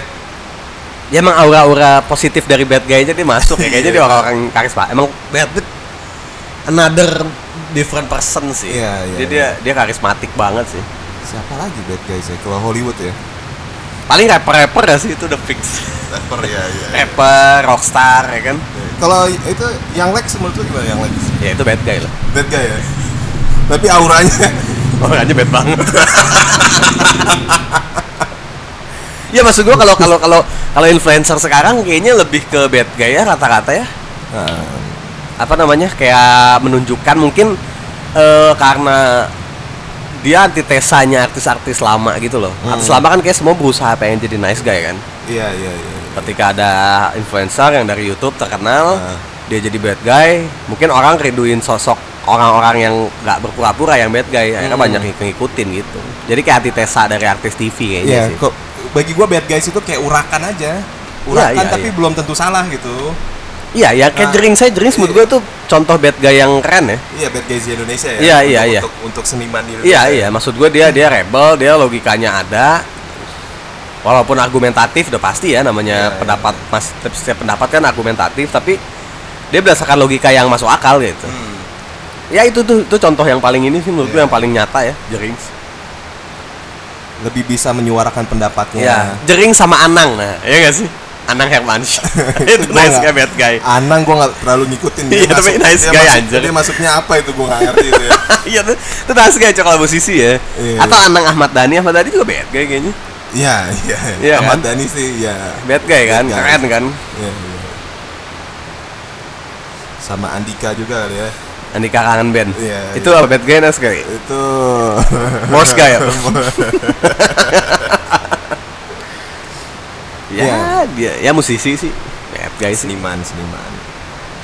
Ya emang aura-aura positif dari bad guy aja dia masuk ya. Kayaknya Iya. dia orang-orang karisma. Emang Brad Pitt another different person sih. Iya, iya, Dia, dia dia karismatik banget sih. Siapa lagi bad guys ya kalau Hollywood ya? Paling rapper-rapper ya sih itu udah fix. Rapper ya ya. Rapper, rockstar ya kan. Kalau itu yang Lex menurut lu gimana yang Lex? Ya itu bad guy lah. Bad guy ya. Tapi auranya Orangnya bad banget. ya maksud gua kalau kalau kalau kalau influencer sekarang kayaknya lebih ke bad guy ya rata-rata ya. Nah, Apa namanya? Kayak menunjukkan mungkin eh, karena dia antitesanya artis-artis lama gitu loh. Artis lama kan kayak semua berusaha pengen jadi nice guy kan. iya iya iya. Ketika ada influencer yang dari YouTube terkenal, Ah. dia jadi bad guy, mungkin orang rinduin sosok orang-orang yang nggak berpura-pura yang bad guy, akhirnya Hmm. banyak yang ngikutin gitu. Jadi kayak antitesa dari artis TV kayaknya Iya, sih. kok bagi gua bad guys itu kayak urakan aja. Urakan iya, tapi iya. belum tentu salah gitu. Iya, ya kayak Nah, jering saya jering menurut gue tuh contoh bad guy yang keren ya. Iya bad guys di Indonesia ya. Iya, iya, untuk, iya. Untuk, untuk seniman di Indonesia. Iya iya, maksud gue dia dia rebel, dia logikanya ada. Walaupun argumentatif udah pasti ya namanya Iya, iya, pendapat mas setiap pendapat kan argumentatif tapi dia berdasarkan logika yang masuk akal gitu. Hmm. Ya itu tuh itu contoh yang paling ini sih menurut gue Iya. yang paling nyata ya Jering. Lebih bisa menyuarakan pendapatnya. Ya, Jering sama Anang nah, ya gak sih? Anang Hermansyah. itu nice nggak- guy bad guy. Anang gua nggak terlalu ngikutin Iya, tapi nice dia guy, masuk- anjir. Dia masuknya apa itu gua nggak ngerti itu ya. Iya itu nice guy coklat musisi ya. Iya. Atau Anang Ahmad Dhani, Ahmad Dhani juga bad guy kayaknya. Iya, iya. Iya, Ahmad kan? Dhani sih ya. Bad guy kan, Bad guy. keren kan. Iya, iya. Sama Andika juga kali ya. Andika kangen band. Iya, itu iya. apa bad guy nice guy? Itu Worst guy ya? ya, Iya. dia ya musisi sih. Bad guy sih. seniman, seniman.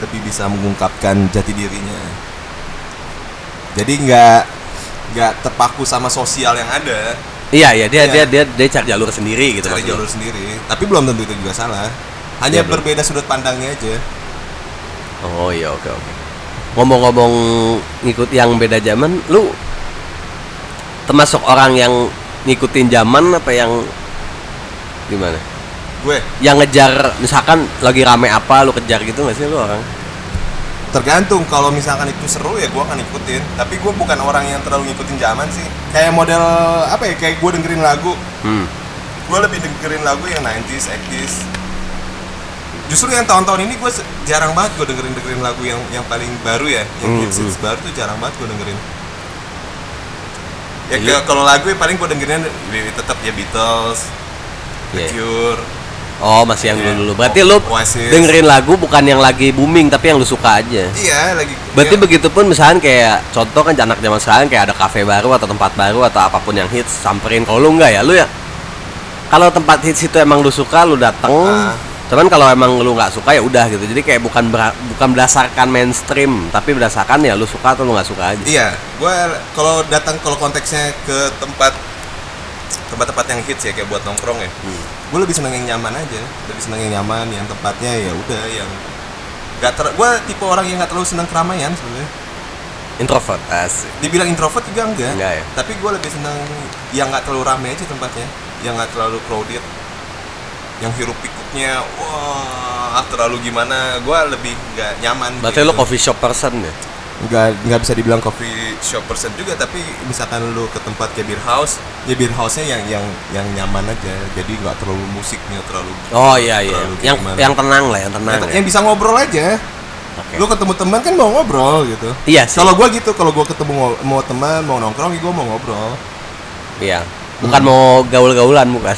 Lebih bisa mengungkapkan jati dirinya. Jadi nggak nggak terpaku sama sosial yang ada. Iya, iya dia Iya. dia dia dia cari jalur sendiri gitu cari maksud jalur sendiri. Tapi belum tentu itu juga salah. Hanya belum. berbeda sudut pandangnya aja. Oh iya oke oke. Ngomong-ngomong ngikut yang beda zaman, lu termasuk orang yang ngikutin zaman apa yang gimana? Gue Yang ngejar misalkan lagi rame apa lu kejar gitu nggak sih lu orang? tergantung kalau misalkan itu seru ya gue akan ikutin. Tapi gue bukan orang yang terlalu ngikutin zaman sih. Kayak model apa ya? Kayak gue dengerin lagu. Hmm. Gue lebih dengerin lagu yang 90s, 80s. Justru yang tahun-tahun ini gue jarang banget gue dengerin dengerin lagu yang yang paling baru ya, yang Hmm, hits hits baru tuh jarang banget gue dengerin. Ya kalau lagu ya paling gue dengerin tetap ya Beatles, The Iya. Cure, Oh masih yang Iya. dulu dulu. Berarti lu Oasis. dengerin lagu bukan yang lagi booming tapi yang lu suka aja. Iya lagi. Berarti iya. begitu pun misalkan kayak contoh kan anak zaman sekarang kayak ada kafe baru atau tempat baru atau apa pun yang hits samperin. Kalau lu enggak ya, lu ya kalau tempat hits itu emang lu suka lu dateng. Ah. Cuman kalau emang lu nggak suka ya udah gitu. Jadi kayak bukan bera- bukan berdasarkan mainstream, tapi berdasarkan ya lu suka atau lu nggak suka aja. Iya, gue kalau datang kalau konteksnya ke tempat tempat-tempat yang hits ya kayak buat nongkrong ya, Hmm. Gue lebih seneng yang nyaman aja, lebih seneng yang nyaman, yang tempatnya ya udah yang gak ter, gue tipe orang yang gak terlalu seneng keramaian sebenarnya. Introvert asik. Dibilang introvert juga enggak, Enggak ya? tapi gue lebih seneng yang gak terlalu ramai aja tempatnya, yang gak terlalu crowded, yang hirup pikuknya wah terlalu gimana, gue lebih nggak nyaman. Berarti gitu. lu coffee shop person ya? Nggak nggak bisa dibilang coffee shop person juga tapi misalkan lu ke tempat kayak beer house ya beer house-nya yang yang yang nyaman aja jadi nggak terlalu musiknya terlalu Oh iya iya. Terlalu Yang gimana. yang tenang lah, yang tenang. yang, ya. yang bisa ngobrol aja oke. Lu ketemu teman kan mau ngobrol gitu. Iya sih. Kalau gua gitu, kalau gua ketemu mau teman, mau nongkrong, gua mau ngobrol. Iya. Bukan mau gaul-gaulan bukan.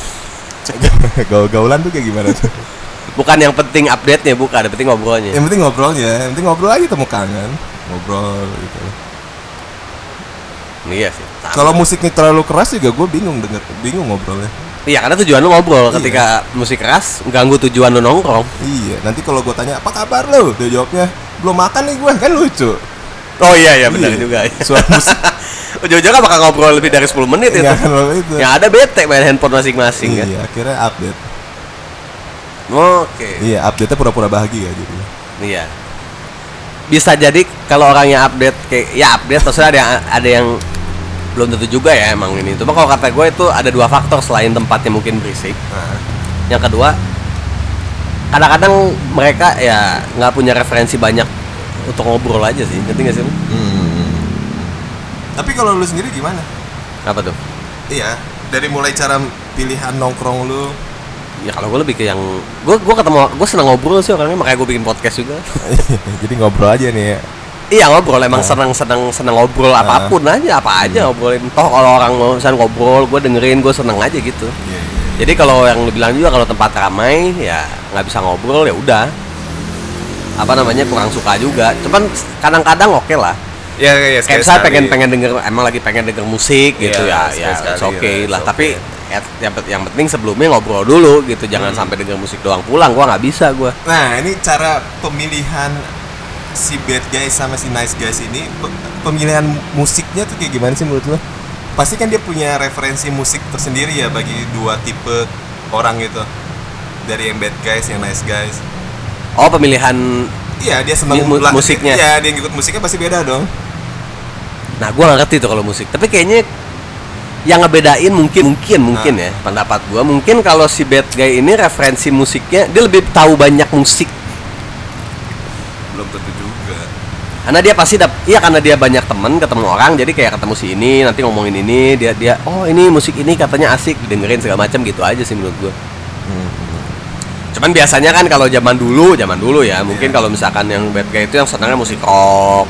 Gaul-gaulan tuh kayak gimana tuh? Bukan yang penting update-nya, bukan, yang penting ngobrolnya. yang penting ngobrolnya, yang penting ngobrol aja temu kangen, ngobrol gitu. Iya sih. Kalau musiknya terlalu keras juga gue bingung denger, bingung ngobrolnya. Iya, karena tujuan lu ngobrol Iya. ketika musik keras ganggu tujuan lu nongkrong. Iya, nanti kalau gue tanya apa kabar lo, dia jawabnya belum makan nih gue, kan lucu. Oh iya iya benar Iya. juga. Suara musik Ujung-ujungnya bakal ngobrol lebih dari 10 menit itu. akan lo itu. Yang ada bete main handphone masing-masing kan. Iya, akhirnya update. Oke. Iya, update-nya pura-pura bahagia jadi. Iya. Bisa jadi kalau orangnya update kayak ya update terus ada yang ada yang belum tentu juga ya emang ini. Cuma kalau kata gue itu ada dua faktor selain tempatnya mungkin berisik. Nah, Yang kedua kadang-kadang mereka ya nggak punya referensi banyak untuk ngobrol aja sih. Ngerti nggak sih? lu? hmm. Tapi kalau lu sendiri gimana? Apa tuh? Iya, dari mulai cara pilihan nongkrong lu. Ya kalau gue lebih ke yang gue gue ketemu gue senang ngobrol sih orangnya makanya gue bikin podcast juga. jadi ngobrol aja nih ya. Iya ngobrol emang senang senang senang ngobrol apa pun aja apa aja ngobrolin. Toh kalau orang mau misalnya ngobrol gue dengerin gue seneng aja gitu. Iya, iya. jadi kalau yang bilang juga kalau tempat ramai ya nggak bisa ngobrol ya udah. Apa namanya kurang suka juga. Cuman kadang-kadang oke lah. Ya, ya, kayak saya pengen pengen denger emang lagi pengen denger musik gitu Iya, ya ya sekali-sekali it's okay lah, it's tapi ya, yang, yang penting sebelumnya ngobrol dulu gitu jangan Hmm. sampai denger musik doang pulang gua nggak bisa gua Nah, ini cara pemilihan si bad guys sama si nice guys ini pe- pemilihan musiknya tuh kayak gimana sih menurut lo? Pasti kan dia punya referensi musik tersendiri ya bagi dua tipe orang gitu. Dari yang bad guys, yang nice guys. oh pemilihan Iya, dia seneng Mu- musiknya. Iya, dia ngikut musiknya pasti beda dong. Nah, gua nggak ngerti tuh kalau musik. Tapi kayaknya yang ngebedain mungkin mungkin mungkin Nah. ya pendapat gua mungkin kalau si bad guy ini referensi musiknya dia lebih tahu banyak musik belum tentu juga. karena dia pasti dap iya karena dia banyak temen ketemu orang jadi kayak ketemu si ini nanti ngomongin ini dia dia oh ini musik ini katanya asik didengerin segala macam gitu aja sih menurut gua cuman biasanya kan kalau zaman dulu zaman dulu ya mungkin Iya. kalau misalkan yang bad guy itu yang senangnya musik rock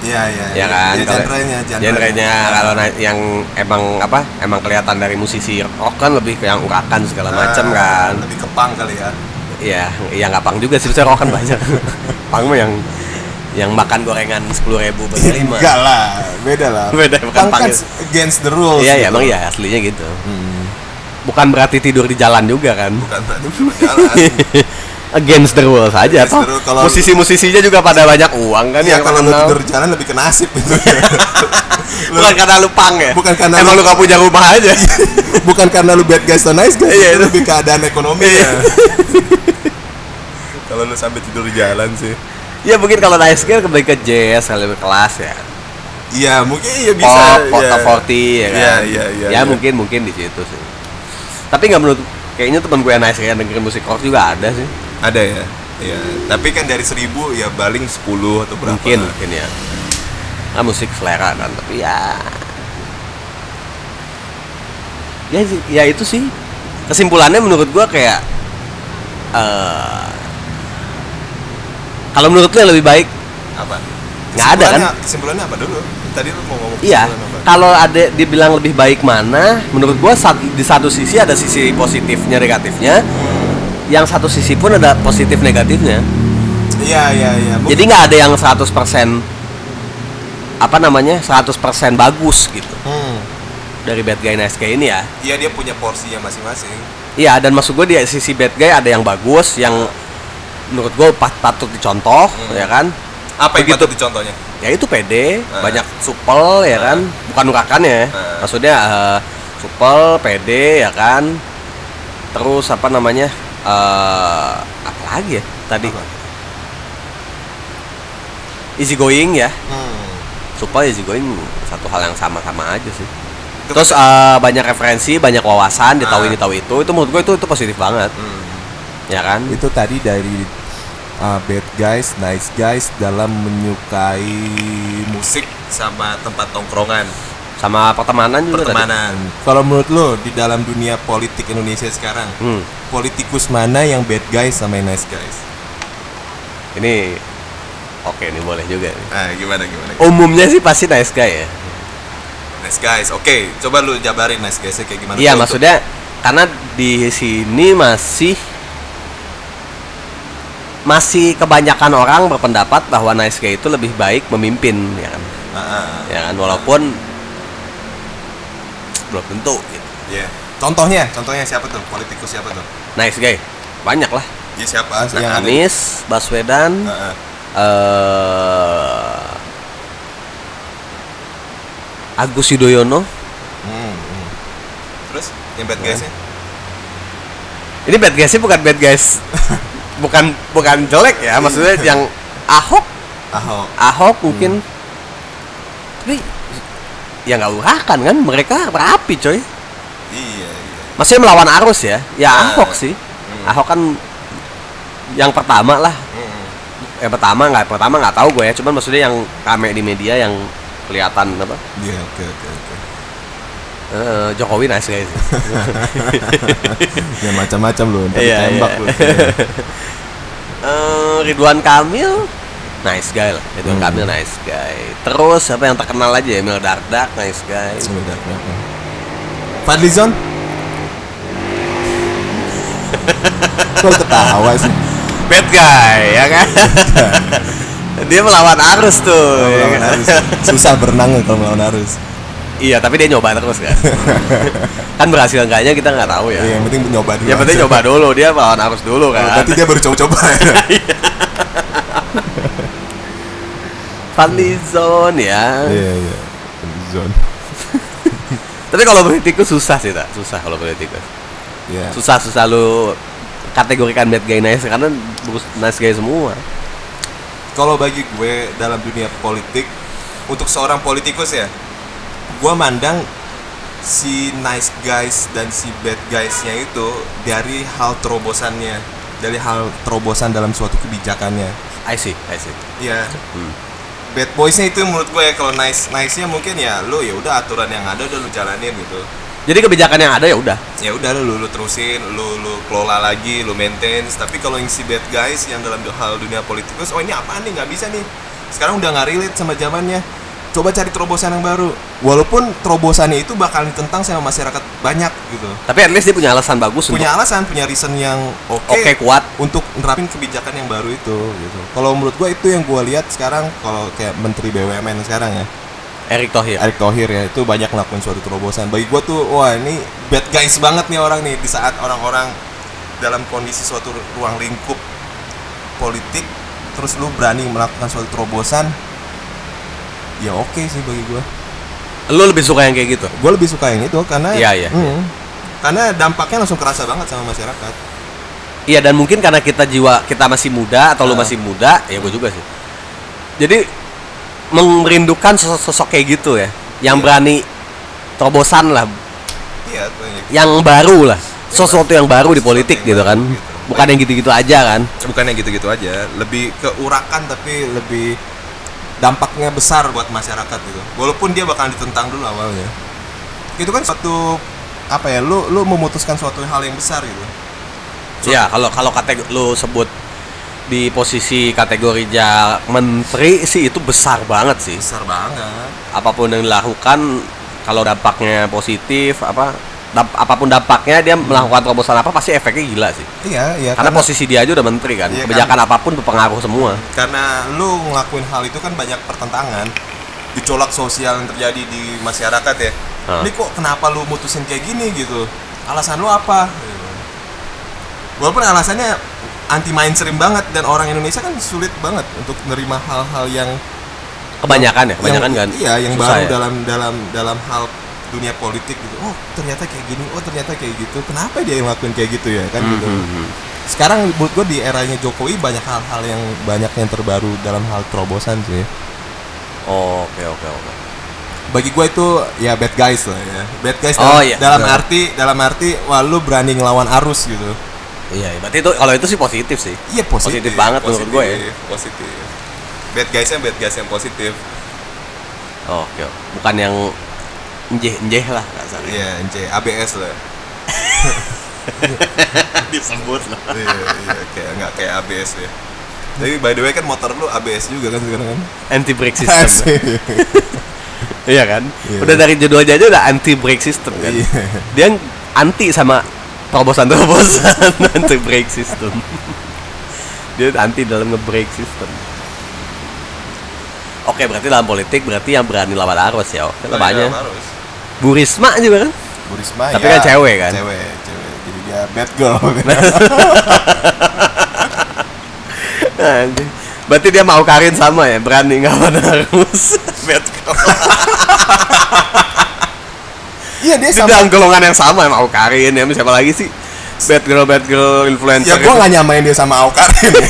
Iya, iya. ya kan Ya, genrenya, genrenya kalau yang emang apa emang kelihatan dari musisi rock kan lebih ke yang urakan segala macam Ah, kan Lebih kepang kali ya. iya iya nggak pang juga sih rock kan banyak pang mah yang yang makan gorengan sepuluh ribu bagi lima Enggak lah, beda lah. Beda, bukan Punk kan pang. against the rules. iya iya gitu. emang iya aslinya gitu Hmm. bukan berarti tidur di jalan juga kan Bukan berarti jalan. against the rules aja toh musisi-musisinya juga pada banyak uang kan Iya yang kalau lu tidur jalan lebih ke nasib gitu. Lu- bukan karena lu pang ya Bukan karena emang lu- gak punya rumah aja bukan karena lu bad guys atau nice guys, Iya, itu itu. lebih keadaan ekonomi Iya. ya. kalau lu sampai tidur di jalan sih. ya mungkin kalau nice girl kembali ke jazz lebih kelas ya Iya, mungkin iya bisa. pop, iya. top 40 ya kan. Iya, iya, iya, Ya iya. mungkin mungkin di situ sih. Tapi nggak menurut kayaknya teman gue yang nice yang dengerin musik rock juga ada sih. Ada ya. Iya, tapi kan dari seribu ya paling 10 atau berapa. Mungkin mungkin ya. Nah, musik selera kan, tapi ya Ya ya itu sih. Kesimpulannya menurut gua kayak eh kalau menurut lu lebih baik Apa? Nggak ada, kan? Kesimpulannya- apa dulu? Tadi lu mau ngomong Iya, kalau ada dibilang lebih baik mana, menurut gua di satu sisi ada sisi positifnya, negatifnya. Yang satu sisi pun ada positif negatifnya. Iya, iya, iya. Jadi nggak ada yang 100% apa namanya? 100% bagus gitu Hmm. dari bad guy nice guy ini ya. Iya, dia punya porsinya masing-masing. Iya, dan maksud gue di sisi bad guy ada yang bagus, yang menurut gue pat- patut dicontoh, Hmm. ya kan? Apa yang Begitu. patut dicontohnya? ya itu pede Ah. banyak supel ya kan bukan urakan ya Ah. maksudnya eh, supel pede ya kan terus apa namanya eh apa lagi ya tadi Apa? easy going ya Hmm. supel easy going satu hal yang sama-sama aja sih Itu terus eh, banyak referensi banyak wawasan Ah. ini tahu itu itu menurut gue itu itu positif banget Hmm. ya kan itu tadi dari uh, bad guys, nice guys dalam menyukai musik sama tempat tongkrongan, sama pertemanan juga tadi. pertemanan. Kalau menurut lo di dalam dunia politik Indonesia sekarang, Oke, ini boleh juga nih. Nah, gimana gimana? Umumnya sih pasti nice guy ya. Nice guys. Oke, coba lu jabarin nice guys kayak gimana? Iya, Untuk- maksudnya karena di sini masih masih kebanyakan orang berpendapat bahwa nice guy itu lebih baik memimpin ya kan. Ah, ah, ah. Ya kan walaupun belum tentu gitu. Iya. Contohnya, contohnya siapa tuh? Politikus siapa tuh? Nice guy. Banyak lah. Iya siapa? Nah, yang ada? Anies, Baswedan, Ah, ah. eh Agus Yudhoyono. Hmm, hmm. Terus yang bad guys-nya? Ini bad guys bukan bad guys. bukan bukan jelek ya, maksudnya yang Ahok, Ahok. Ahok mungkin. Tapi ya nggak urakan kan, mereka berapi coy. Iya, iya. Maksudnya melawan arus ya. Ya Ah. Ahok sih. Ahok kan yang pertama lah. Hmm. Yang pertama nggak pertama nggak tahu gue ya, cuman maksudnya yang rame di media yang kelihatan apa? Iya, oke oke oke. Eh, Jokowi nice guys. Ya macam-macam ntar Iya, ditembak iya. lu. Eh, Ridwan Kamil nice guy lah Ridwan Hmm. Kamil nice guy terus apa yang terkenal aja Emil Dardak nice guy Sebentar, kenapa? Fadlizon? Kok ketawa sih? bad guy ya kan dia melawan arus tuh ya melawan kan? arus. Susah berenang kalau melawan arus. iya tapi dia nyoba terus kan kan berhasil enggaknya kita nggak tahu ya Iya, yang penting nyoba dulu. yang penting coba dulu dia melawan arus dulu Oh, kan Berarti dia baru coba-coba ya. Fadlizon ya Iya, iya. Fadlizon. tapi kalau politikus susah sih tak susah kalau politikus Iya. susah susah lu kategorikan bad guy nice karena nice guy semua Kalau bagi gue dalam dunia politik untuk seorang politikus ya, gue mandang si nice guys dan si bad guysnya itu dari hal terobosannya, dari hal terobosan dalam suatu kebijakannya. I see I see Iya. Hmm. Bad boysnya itu menurut gue ya, kalau nice nice nya mungkin ya lo ya udah aturan yang ada udah lu jalanin gitu. jadi kebijakan yang ada ya udah Ya udah lu lu terusin, lu lu kelola lagi, lu maintain. Tapi kalau yang si bad guys yang dalam hal dunia politikus, oh ini apaan nih nggak bisa nih. Sekarang udah nggak relate sama zamannya. Coba cari terobosan yang baru. Walaupun terobosannya itu bakal ditentang sama masyarakat banyak gitu. tapi at least dia punya alasan bagus Punya untuk alasan, punya reason yang oke. oke kuat untuk nerapin kebijakan yang baru itu gitu. Kalau menurut gua itu yang gua lihat sekarang kalau kayak menteri BUMN sekarang ya. Erick Thohir Erick Thohir ya itu banyak ngelakuin suatu terobosan. Bagi gua tuh wah ini bad guys banget nih orang nih di saat orang-orang dalam kondisi suatu ruang lingkup politik terus lu berani melakukan suatu terobosan ya oke sih bagi gua. lu lebih suka yang kayak gitu Gua lebih suka yang itu karena Iya, iya, Hmm. karena dampaknya langsung kerasa banget sama masyarakat. iya dan mungkin karena kita jiwa kita masih muda atau lu Ah. masih muda ya gue juga sih jadi merindukan sosok-sosok kayak gitu ya yang Iya. berani terobosan lah Iya, banyak. yang baru lah sesuatu yang baru di politik yang gitu kan gitu. bukan yang gitu-gitu aja kan bukannya gitu-gitu aja lebih keurakan tapi lebih dampaknya besar buat masyarakat gitu. Walaupun dia bakal ditentang dulu awalnya. Itu kan suatu apa ya lu lu memutuskan suatu hal yang besar gitu. Iya, kalau kalau kategori lu sebut di posisi kategori ja menteri sih itu besar banget sih. besar banget. Apa pun yang dilakukan kalau dampaknya positif apa damp- apa pun dampaknya dia melakukan terobosan apa pasti efeknya gila sih. iya iya Karena posisi dia aja udah menteri kan. Iya, Kebijakan apa pun berpengaruh semua. karena lu ngelakuin hal itu kan banyak pertentangan dicolak sosial yang terjadi di masyarakat ya Hah. ini kok kenapa lu mutusin kayak gini gitu alasan lu apa walaupun alasannya anti mainstream banget dan orang Indonesia kan sulit banget untuk menerima hal-hal yang Kebanyakan ya, kebanyakan yang, kan. iya yang Susah baru ya. dalam dalam dalam hal dunia politik gitu oh ternyata kayak gini oh ternyata kayak gitu kenapa dia yang ngelakuin kayak gitu ya kan gitu Hmm, hmm, sekarang menurut gue di eranya Jokowi banyak hal-hal yang banyak yang terbaru dalam hal terobosan sih Oke, oke, oke. bagi gue itu ya bad guys lah ya bad guys Oh, dalam, iya. dalam Benar. arti dalam arti wah lu berani ngelawan arus gitu Iya, berarti itu kalau itu sih positif sih. iya positif Positif banget menurut gue ya. positif bad guysnya bad guys yang positif Oke, oke. bukan yang njeh-njeh lah kasarnya. iya NC ABS lah Disebut lah. iya iya kayak nggak kayak ABS ya Tapi by the way kan motor lu ABS juga kan sekarang kan? Anti brake system. Iya kan? Iya. Udah dari judulnya aja udah anti brake system kan. Iya. Dia anti sama terobosan-terobosan anti brake system. Dia anti dalam nge-brake system. Oke, berarti dalam politik berarti yang berani lawan arus ya. Oke, banyak. Harus. Bu Risma juga kan? Bu Risma Tapi ya, kan cewek kan? Cewek, cewek. Jadi dia bad girl. Anjing. Berarti dia mau Karin sama ya, berani ngelawan arus. Bad girl. Iya dia Dia sama. dalam golongan yang sama mau Karin ya, siapa lagi sih? Bad girl, bad girl, influencer. Ya gua nggak nyamain dia sama Aukarin ya.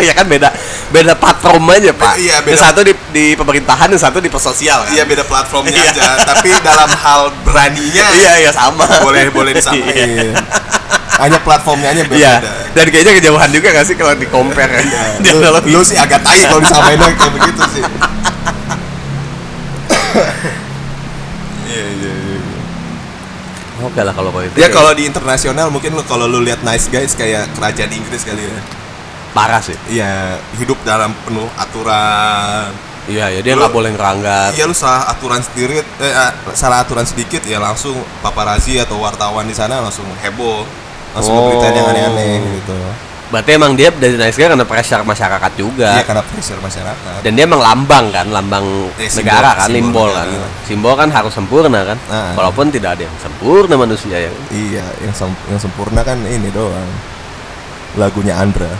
ya kan beda beda platform aja pak Iya, beda. yang satu di, di pemerintahan yang satu di persosial kan Iya beda platformnya Iya. aja. Tapi dalam hal beraninya iya iya sama boleh boleh disamain. Iya. Hanya platformnya aja Iya, berbeda. dan kayaknya kejauhan juga gak sih kalau di compare ya? Dia Lu, kalau lu sih agak tai kalau disamain kayak begitu sih. Iya iya iya. Oke lah kalau politik. Ya kalau di internasional mungkin lu kalau lu lihat nice guys kayak kerajaan Inggris kali ya. Parah sih. Iya, hidup dalam penuh aturan. Iya, ya dia nggak boleh ngeranggar. Iya lu salah aturan sendiri, eh, ah, salah aturan sedikit ya langsung paparazi atau wartawan di sana langsung heboh, langsung Oh. ngeberitain yang aneh-aneh gitu. Berarti emang dia dari nice guy karena pressure masyarakat juga. Iya karena pressure masyarakat. Dan dia emang lambang kan, lambang Ya, simbol- negara kan, simbol simbol kan. negara. Simbol kan harus sempurna kan. Ah. Walaupun tidak ada yang sempurna manusia ya. Iya, yang sem- yang sempurna kan ini doang. Lagunya Andra.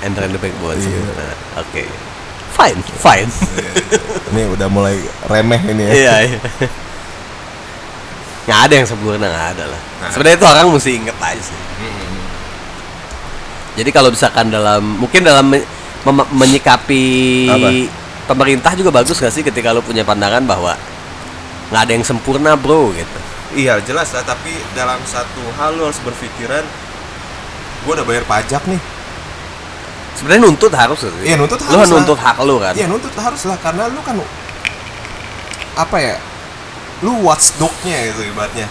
Enter the backbone. Iya. Nah, Oke. Fine, fine. Ini udah mulai remeh ini ya. Iya, iya. Nggak ada yang sempurna, nggak ada lah. Nah. Sebenarnya itu orang mesti inget aja sih. Jadi kalau misalkan dalam mungkin dalam me- mem- menyikapi Apa? pemerintah juga bagus gak sih ketika lu punya pandangan bahwa nggak ada yang sempurna bro gitu. Iya jelas lah, tapi dalam satu hal lu harus berpikiran, gue udah bayar pajak nih. Sebenarnya nuntut harus gak sih. Iya, nuntut Lu harus lah. nuntut hak lu kan. Iya nuntut harus lah karena lu kan apa ya? Lu watchdognya gitu ibaratnya.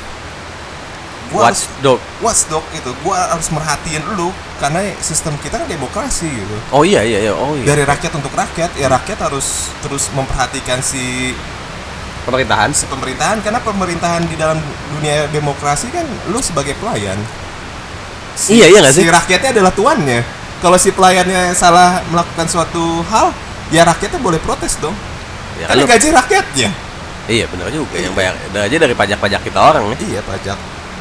Gua harus Watchdog. watchdog gitu. Gua harus merhatiin lu karena sistem kita kan demokrasi gitu. Oh iya iya iya. Oh iya. Dari rakyat untuk rakyat, ya rakyat harus terus memperhatikan si pemerintahan. si pemerintahan karena pemerintahan di dalam dunia demokrasi kan lu sebagai pelayan. Iya, iya nggak sih? Si rakyatnya adalah tuannya. Kalau si pelayannya salah melakukan suatu hal, ya rakyatnya boleh protes dong. Ya, kan lu- gaji rakyatnya. Iya benar juga yang Iya. bayar udah aja dari pajak-pajak kita orang ya. Iya pajak.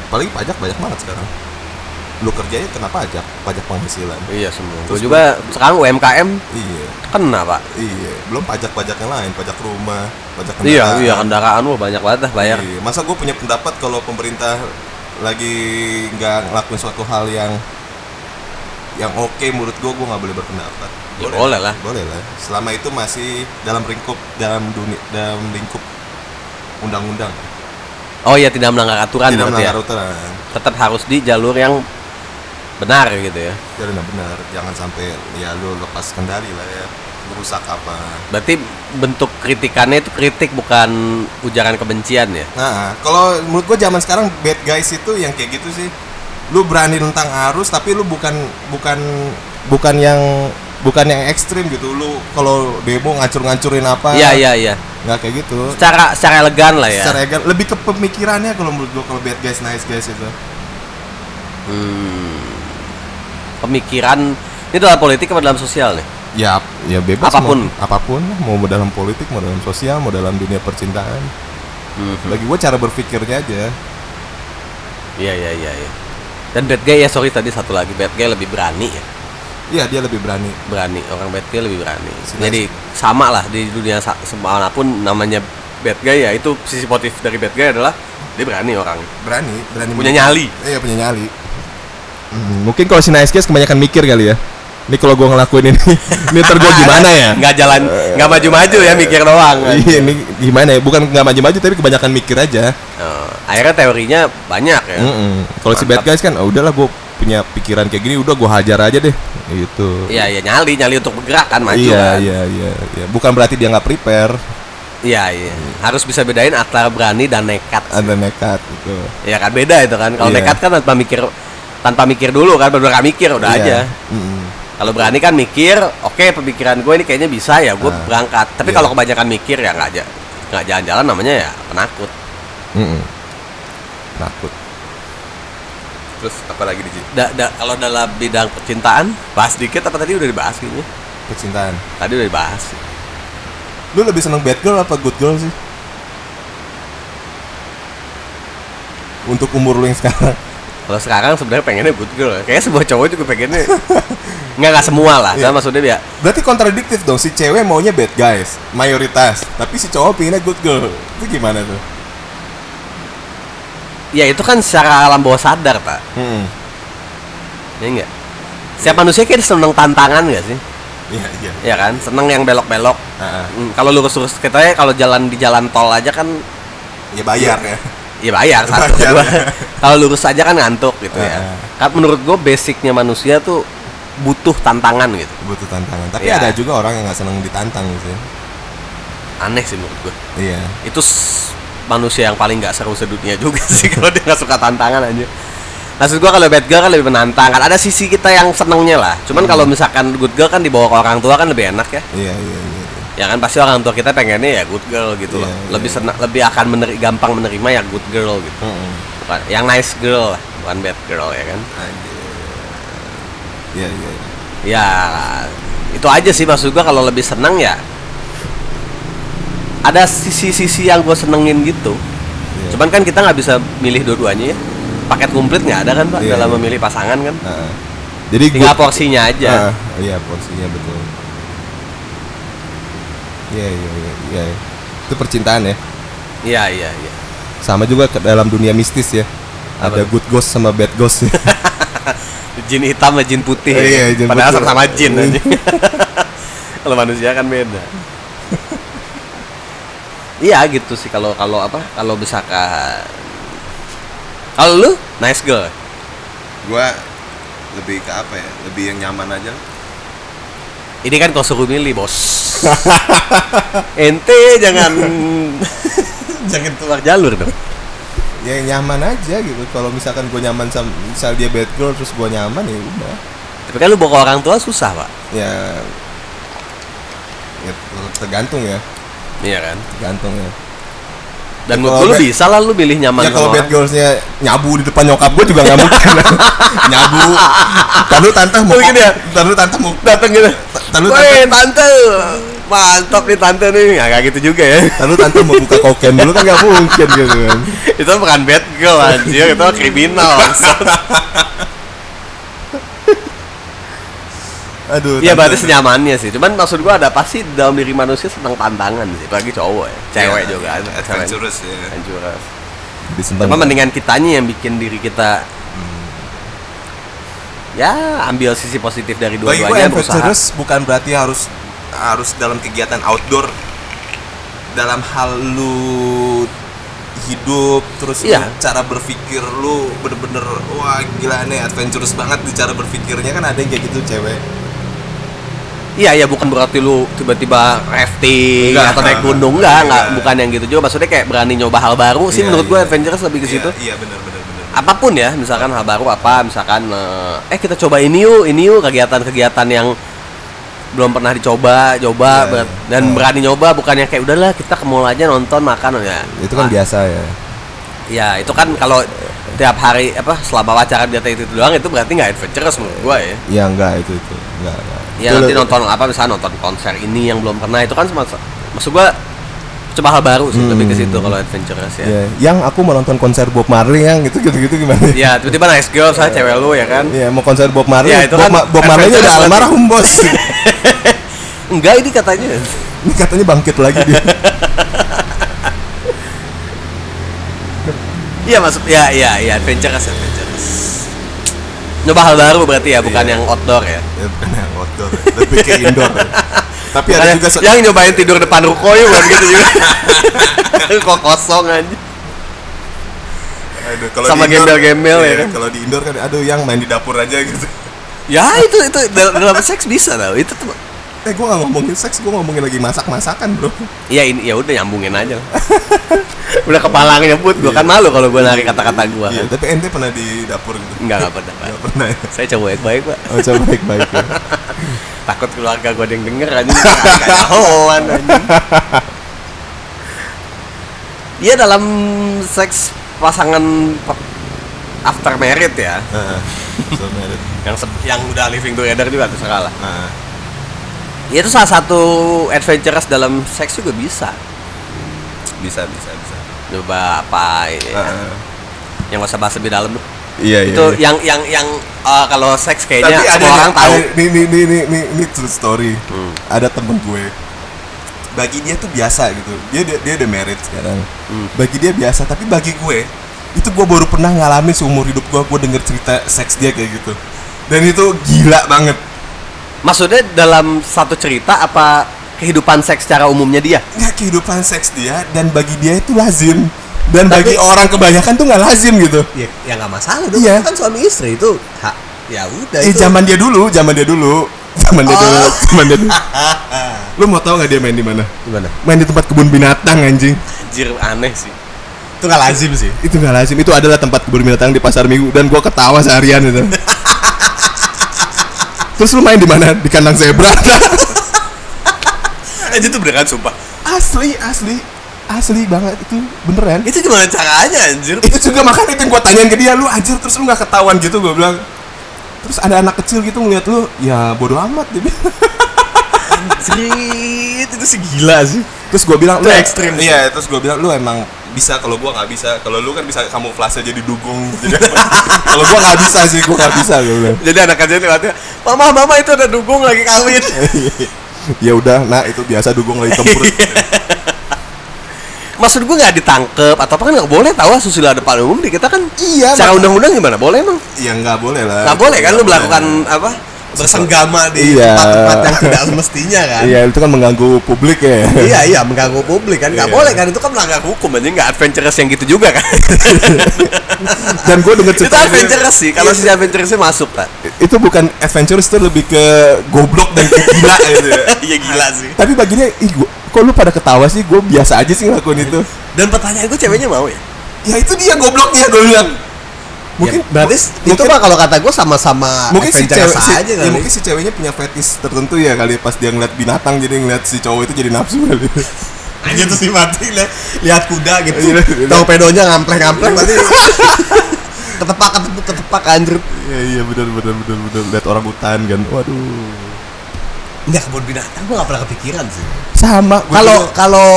Apalagi pajak banyak banget sekarang. Lu kerjanya kena pajak, pajak penghasilan. Iya semua. Terus juga sekarang UMKM Iya, kena pak. iya. Belum pajak-pajak yang lain, pajak rumah, pajak Iya kendaraan. iya kendaraan wah banyak banget dah bayar. Iya. Masa gue punya pendapat kalau pemerintah lagi nggak ngelakuin suatu hal yang yang oke menurut gue, gue nggak boleh berpendapat. Ya, boleh lah. Boleh lah. Selama itu masih dalam lingkup dalam dunia dalam lingkup undang-undang. Oh iya tidak melanggar aturan Tidak ya. melanggar aturan. Tetap harus di jalur yang benar gitu ya. Ya benar benar. Jangan sampai ya lu lepas kendali lah ya. Merusak apa. Berarti bentuk kritikannya itu kritik bukan ujaran kebencian ya. Nah, kalau menurut gue zaman sekarang bad guys itu yang kayak gitu sih. Lu berani tentang arus tapi lu bukan bukan bukan yang bukan yang ekstrim gitu. Lu kalau demo ngancur-ngancurin apa? Iya iya iya. Nggak kayak gitu. Secara secara elegan lah ya. Secara egal, lebih ke pemikirannya kalau menurut gue kalau bad guys nice guys itu. Hmm. Pemikiran ini dalam politik apa dalam sosial nih? Ya, ya bebas Apa pun. mau, apa pun mau dalam politik, mau dalam sosial, mau dalam dunia percintaan. Hmm. Bagi gue cara berpikirnya aja. Iya iya iya. iya. Dan bad guy ya sorry tadi satu lagi bad guy lebih berani ya. Iya, dia lebih berani. berani orang bad guy lebih berani jadi sama lah di dunia semanapun namanya bad guy ya itu sisi positif dari bad guy adalah dia berani orang Berani, berani punya nyali Iya punya nyali. Hmm, mungkin kalau si nice guys kebanyakan mikir kali ya. Ini kalau gua ngelakuin ini, ini gua gimana ya? nggak jalan nggak maju-maju ya mikir doang Iya, ini gimana ya? Bukan nggak maju-maju tapi kebanyakan mikir aja. Oh, akhirnya teorinya banyak ya Mm-mm. Kalau si bad guys kan, oh, udahlah gua punya pikiran kayak gini, udah gua hajar aja deh. Gitu. iya iya nyali nyali untuk bergerak kan maju iya, kan iya, iya, iya. Bukan berarti dia nggak prepare, iya iya harus bisa bedain antara berani dan nekat sih. ada nekat gitu. ya kan beda itu kan kalau Iya. nekat kan tanpa mikir tanpa mikir dulu kan benar mikir udah Iya. aja Mm-mm. Kalau berani kan mikir, oke pemikiran gue ini kayaknya bisa ya, gue Ah, berangkat. Tapi iya. kalau kebanyakan mikir ya nggak aja, nggak jalan-jalan namanya ya penakut. Mm-mm. Takut. Terus apa lagi di Da, da- kalau dalam bidang percintaan, bahas dikit apa tadi udah dibahas kayaknya? percintaan? Tadi udah dibahas. Lu lebih seneng bad girl apa good girl sih? Untuk umur lu yang sekarang. Kalau sekarang sebenarnya pengennya good girl. Kayaknya sebuah cowok juga pengennya nggak nggak semua lah. Iya. Kan maksudnya ya Berarti kontradiktif dong. Si cewek maunya bad guys, mayoritas. Tapi si cowok pinginnya good girl. Itu gimana tuh? ya itu kan secara alam bawah sadar pak. Hmm. Ya enggak. Setiap manusia kayak seneng tantangan nggak sih? Iya, iya. Ya kan, seneng yang belok-belok. Ah, ah. Hmm, kalau lurus-lurus kita kalau jalan di jalan tol aja kan Ya bayar ya. Ya bayar satu. Bayar, ya. kalau lurus aja kan ngantuk gitu ya. Kan menurut gue basicnya manusia tuh butuh tantangan gitu. Butuh tantangan. Tapi Iya. ada juga orang yang nggak seneng ditantang gitu. ya. Aneh sih menurut gue. Iya. Itu manusia yang paling nggak seru sedunia juga sih kalau dia nggak suka tantangan aja. Maksud gua kalau bad girl kan lebih menantang kan ada sisi kita yang senengnya lah. Cuman Hmm. kalau misalkan good girl kan dibawa ke orang tua kan lebih enak ya. Iya, iya, iya. Iya. Ya kan pasti orang tua kita pengennya ya good girl gitu loh. Iya, iya. Lebih senang lebih akan meneri, gampang menerima ya good girl gitu. Mm-mm. Bukan yang nice girl lah, bukan bad girl ya kan. Iya, iya. iya. Ya itu aja sih maksud gua kalau lebih senang ya ada sisi-sisi yang gue senengin gitu. Iya. Cuman kan kita nggak bisa milih dua-duanya ya. Paket komplit nggak ada kan pak Iya, dalam iya. memilih pasangan kan. Ah. Jadi Tinggal good- porsinya aja. Ah, iya porsinya betul. Iya iya iya iya. Itu percintaan ya. Iya iya iya. Sama juga ke dalam dunia mistis ya. Apa Ada good ghost sama bad ghost. Jin hitam sama jin putih. Iya, jin Padahal putih. sama-sama jin aja. kalau manusia kan beda. Iya gitu sih kalau kalau apa kalau misalkan kalau lu nice girl gua lebih ke apa ya? Lebih yang nyaman aja. Ini kan kau suruh milih bos. Ente jangan. Jangan keluar jalur dong. Ya nyaman aja gitu. Kalau misalkan gua nyaman sama misal dia bad girl terus gua nyaman ya udah. tapi kan lu bawa orang tua susah pak. Ya. Ya tergantung ya, iya kan? Tergantung ya. Dan Ya, menurut kalau lu bisa lah lu milih nyaman ya kalau bad girlsnya nyabu di depan nyokap gue juga nggak mungkin. Nyabu. Tahu tante mau Oh, gini ya? Tahu tante mau dateng gitu. Tahu Woi tante mantap nih tante nih. Nggak kayak gitu juga ya. Tahu tante mau buka koken dulu kan nggak mungkin gitu kan. Itu bukan bad girl anjir itu kriminal aduh Iya berarti senyamannya sih. Cuman maksud gua ada pasti dalam diri manusia senang tantangan sih apalagi cowok ya. Cewek Ya, juga cewek. adventurous ya Adventurous. Cuma mendingan kitanya yang bikin diri kita ya ambil sisi positif dari bagi dua-duanya adventurous bukan berarti harus harus dalam kegiatan outdoor. Dalam hal lu hidup terus Iya. cara berpikir lu bener-bener wah gila nih adventurous banget di cara berpikirnya. Kan ada yang kayak gitu cewek Iya ya bukan berarti lu tiba-tiba rafting Enggak. atau naik gunung enggak, enggak Enggak. bukan yang gitu juga maksudnya kayak berani nyoba hal baru sih Iya, menurut gue iya. adventurous lebih ke situ. iya, iya benar benar benar Apa pun ya, misalkan hal baru apa, misalkan eh, eh kita coba ini yuk, ini yuk kegiatan-kegiatan yang belum pernah dicoba, coba Iya, iya. dan Iya. berani nyoba bukannya kayak udahlah kita ke mall aja nonton makan ya. itu kan Ah, biasa ya Ya itu kan kalau tiap hari apa selama pacaran dia itu, itu doang itu berarti nggak adventurous menurut gue ya. ya enggak itu itu enggak, enggak. Ya Itu nanti nonton apa misalnya nonton konser ini yang belum pernah itu kan semua maksud gua coba hal baru sih lebih ke situ Hmm. kalau adventurous ya. ya, yang aku mau nonton konser Bob Marley yang gitu gitu gitu gimana Ya tiba-tiba nice girl saya cewek lu ya kan. Iya mau konser Bob Marley. Ya, itu Bob, kan Ma- Bob Marley udah almarhum bos. Enggak ini katanya. Ini katanya bangkit lagi dia. Iya masuk ya ya ya adventurous adventurous. Nyoba hal baru berarti ya bukan Iya. yang outdoor ya. ya bukan yang outdoor, ya. lebih ke indoor. ya. Tapi Bukan ada yang- juga yang nyobain tidur depan ruko yuk bukan gitu juga. Kok kosong aja. Aduh, kalau sama gembel-gembel ya iya, kan? Kalau di indoor kan aduh yang main di dapur aja gitu. Ya itu itu dal- dalam seks bisa tau itu tuh. Eh gua gak ngomongin seks, gua ngomongin lagi masak-masakan, Bro. Iya ini ya udah nyambungin aja. udah kepala nyebut gua kan malu kalau gua narik kata-kata gua Iya, tapi ente pernah di dapur gitu. Enggak enggak pernah. Enggak pernah ya. Saya cowok yang baik, Pak. Oh, coba baik-baik ya. takut keluarga gue yang denger aja kawan anjing Iya dalam seks pasangan after married ya Heeh. So married. yang yang udah living together juga terserah lah Nah, Ya, itu salah satu adventurous dalam seks juga bisa bisa bisa bisa. coba apa ini ya. Heeh. yang gak usah bahas lebih dalam tuh Iya iya. itu iya. yang yang yang uh, kalau seks Tapi kayaknya ada orang tahu Ini ini ini ini ini true story. Hmm. Ada temen gue. Bagi dia tuh biasa gitu. Dia dia, dia udah married sekarang. Hmm. Bagi dia biasa, tapi bagi gue itu gue baru pernah ngalamin seumur hidup gue gue denger cerita seks dia kayak gitu. Dan itu gila banget. Maksudnya dalam satu cerita apa kehidupan seks secara umumnya dia Nggak kehidupan seks dia dan bagi dia itu lazim. Dan Tapi- bagi orang kebanyakan tuh nggak lazim gitu. ya ya nggak masalah dong Iya. Kan suami istri itu hak ya udah Eh itu zaman dia dulu, zaman dia dulu, zaman dia Oh. dulu, zaman dia dulu. Lu mau tahu nggak dia main di mana? gimana Main di tempat kebun binatang anjing. anjir aneh sih itu nggak lazim sih Itu nggak lazim. Itu adalah tempat kebun binatang di pasar minggu dan gua ketawa seharian itu. Terus lu main di mana? Di kandang zebra. anjir itu beneran sumpah asli, asli, asli banget itu beneran. itu gimana caranya anjir Itu juga makanya itu yang gua tanyain ke dia, lu anjir terus lu nggak ketahuan gitu gua bilang. Terus ada anak kecil gitu ngeliat lu, ya bodoh amat dia anjir itu segila sih Terus gua bilang, lu ekstrim sih. Iya, terus gua bilang lu emang bisa kalau gua nggak bisa. Kalau lu kan bisa kamuflase jadi dugong. Jadi kalau gua nggak bisa sih, gua nggak bisa gua bilang. jadi anak kecil tiba-tiba mama mama itu ada dukung lagi kawin ya udah, nah itu biasa dugong lagi tempur. maksud gue nggak ditangkep atau apa kan nggak boleh tahu asusila depan umum di kita kan Iya, secara mak- undang-undang gimana boleh emang ya nggak boleh lah. nggak boleh kan lu melakukan apa bersenggama di Iya. tempat-tempat yang tidak semestinya kan Iya, itu kan mengganggu publik ya. iya iya mengganggu publik kan nggak Iya. boleh kan itu kan melanggar hukum aja nggak adventurous yang gitu juga kan Dan gue denger itu cerita adventurous sih kalau Iya. sisi adventurousnya masuk kan itu bukan adventurous itu lebih ke goblok dan ke gila gitu ya. iya gila sih Tapi baginya, ih gua, kok lu pada ketawa sih? Gue biasa aja sih ngelakuin itu. dan pertanyaan gue ceweknya mau ya Ya itu dia gobloknya gue bilang. Mungkin Mungkin berarti itu mungkin- mah kalau kata gue sama-sama mungkin si cewek si, aja ya kali mungkin si ceweknya punya fetish tertentu ya kali pas dia ngeliat binatang jadi ngeliat si cowok itu jadi nafsu kali. aja tuh sih mati li- lihat kuda gitu Iya, iya. torpedonya ngamplek ngamplek berarti ketepak ketepak ketepak anjir Iya iya benar benar benar benar lihat orang hutan kan. Waduh. nggak kebun binatang gue nggak pernah kepikiran sih Sama kalau kalau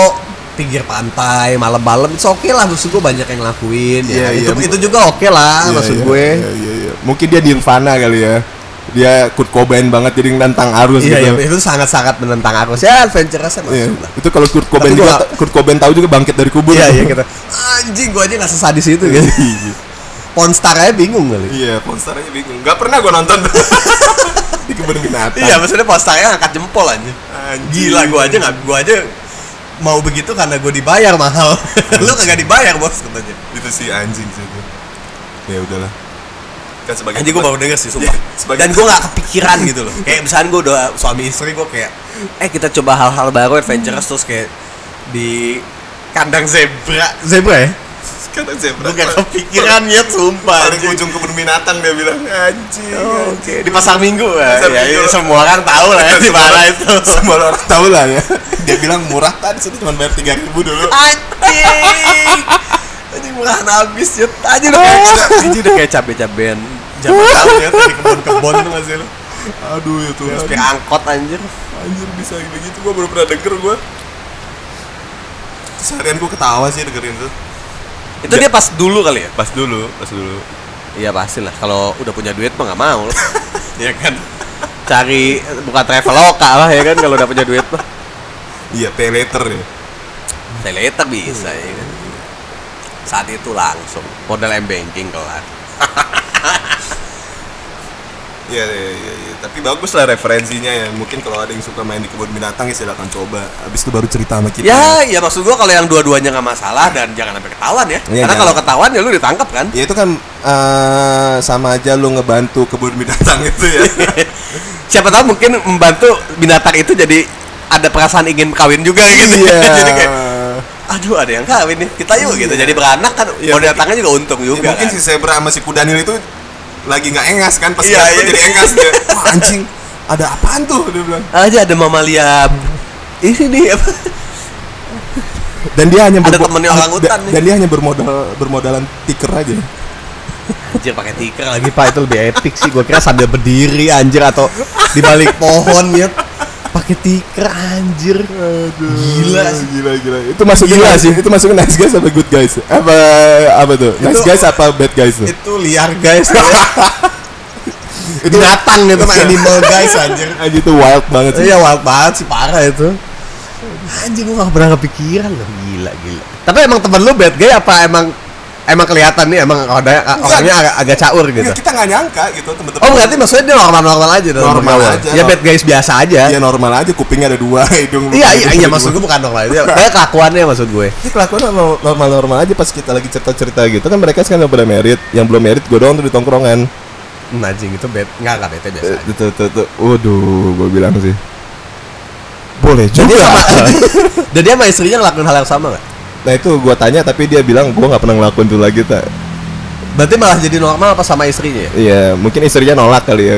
pinggir pantai malam-malam itu oke lah maksud gue banyak yang ngelakuin Iya, ya iya. itu itu juga oke lah Iya, maksud iya, gue Iya, iya, iya. Mungkin dia Nirvana kali ya. Dia Kurt Cobain banget jadi nantang arus iya, gitu. iya, itu sangat-sangat menentang arus ya adventurous masuk Iya. lah Itu kalau Kurt Cobain Tapi juga gua- Kurt Cobain tahu juga bangkit dari kubur. iya iya gitu anjing gue aja nggak sesadis itu gitu Iya. Ponstar aja bingung kali Iya, Ponstar aja bingung. Gak pernah gua nonton di kebun binatang. iya maksudnya posternya angkat jempol aja Anjing. gila gue aja nggak gue aja mau begitu karena gue dibayar mahal. Lu kagak dibayar bos katanya. Itu sih anjing sih itu. Ya udahlah. Kan sebagai Anjing gue baru denger sih sumpah. Sebagai- Dan gue gak kepikiran gitu loh. Kayak misalnya gue udah suami istri gue kayak Eh kita coba hal-hal baru adventurous Terus kayak di kandang zebra. Zebra ya Kata zebra. Gue gak kepikiran ya sumpah Paling ujung kebun binatang dia bilang anjing. Oh, Oke di pasar minggu ya, Pasar ya, Minggu. ya, Semua orang tahu lah ya di mana itu Semua orang tahu lah ya. Dia bilang murah tadi situ cuma bayar tiga ribu dulu. Anjing Anjing murahan habis ya Anjing udah kayak Anjing udah kayak cabe-cabean Zaman tahun ya di kebun-kebun tuh masih lu Aduh ya tuh. Terus kayak angkot anjir Anjir bisa begitu gua baru pernah denger gua. Seharian gua ketawa sih dengerin tuh. Itu dia pas dulu kali ya Pas dulu, pas dulu. Iya pasti lah. Kalau udah punya duit mah nggak mau. ya kan. Cari buka traveloka lah ya kan kalau udah punya duit mah. Iya, pay later ya. Pay later bisa ya kan. Saat itu langsung modal m banking kelar. Iya, iya, iya, iya. Tapi bagus lah referensinya ya. Mungkin kalau ada yang suka main di kebun binatang ya silakan coba. Habis itu baru cerita sama kita. Ya, ya maksud gua kalau yang dua-duanya nggak masalah dan jangan sampai ketahuan ya. Iya, Karena jangan. kalau ketahuan ya lu ditangkap kan. Ya itu kan eh, sama aja lu ngebantu kebun binatang itu ya. Siapa tahu mungkin membantu binatang itu jadi ada perasaan ingin kawin juga ya kan. Iya. jadi kayak aduh ada yang kawin nih. Kita yuk gitu. Iya. Jadi beranak kan Iya, binatangnya juga untung Ya, juga mungkin kan. si zebra sama si kudanil itu lagi nggak engas kan pas ngeliat iya. jadi engas dia. Wah anjing, ada apaan tuh? Dia bilang. Aja ada mamalia ini nih apa dan dia hanya Ada temennya orang dan- hutan nih. dan dia hanya bermodal bermodalan tiker aja. Anjir pakai lagi lagi. Pak itu lebih epic sih. Gue kira sambil berdiri anjir atau di balik pohon ya pakai tikar anjir. Gila sih. gila gila. Itu masuk Gila sih. itu masuk nice guys apa good guys. Apa apa tuh? Nice Itu- guys apa bad guys tuh? itu liar guys. Itu binatang itu mah animal guys anjir. Aja itu wild banget sih. Iya wild banget sih parah itu. Anjir gue gak pernah kepikiran loh. Gila gila. Tapi emang temen lu bad guy apa emang emang kelihatan nih emang orangnya, orangnya agak, agak caur gitu Ya, kita nggak nyangka gitu temen-temen Oh berarti maksudnya dia normal-normal aja Normal bergaul. aja, Ya normal. bad guys biasa aja. Iya normal aja kupingnya ada dua hidung Iya iya iya maksud gue bukan normal itu. Kayak kelakuannya maksud gue. Ini kelakuan normal normal aja pas kita lagi cerita cerita gitu kan mereka sekarang udah merit yang belum merit gue doang tuh di tongkrongan Hmm, anjing itu bad enggak enggak bete biasa Eh, aja. tuh tuh tuh waduh gue bilang sih boleh juga sama Dan dia sama istrinya ngelakuin hal yang sama gak? Nah itu gue tanya tapi dia bilang gue nggak pernah ngelakuin itu lagi tak Berarti malah jadi normal apa sama istrinya? Ya? Iya mungkin istrinya nolak kali ya.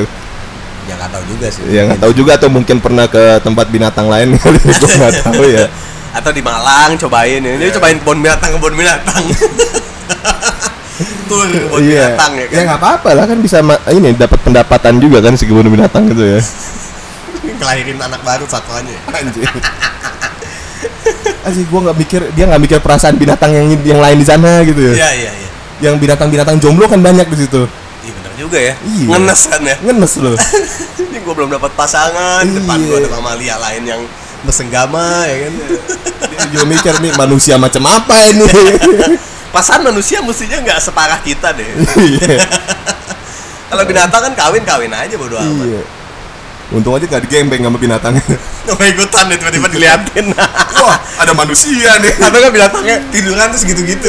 Ya nggak tahu juga sih. ya nggak tahu juga atau mungkin pernah ke tempat binatang lain kali gue nggak tahu ya. Atau di Malang cobain. Ini Dia cobain kebun binatang kebun binatang. Tur kebun iya. binatang ya ya kan? nggak apa-apa lah kan bisa ini dapat pendapatan juga kan si kebun binatang itu ya. Kelahirin anak baru satuannya. anjir Anjir gue nggak mikir dia nggak mikir perasaan binatang yang yang lain di sana gitu ya. Iya iya iya. Yang binatang-binatang jomblo kan banyak di situ. Iya benar juga ya. Iya. ngenes kan ya. Ngenes loh. Ini gue belum dapat pasangan di depan Iya. gue ada mamalia lain yang Bersenggama ya kan. dia juga mikir nih manusia macam apa ini? Pasangan manusia mestinya nggak separah kita deh. Iya. Kalau binatang kan kawin kawin aja bodo amat. Iya untung aja gak digembeng sama binatang nggak mau ikutan deh tiba-tiba diliatin wah ada manusia nih Atau kan binatangnya tiduran terus gitu-gitu.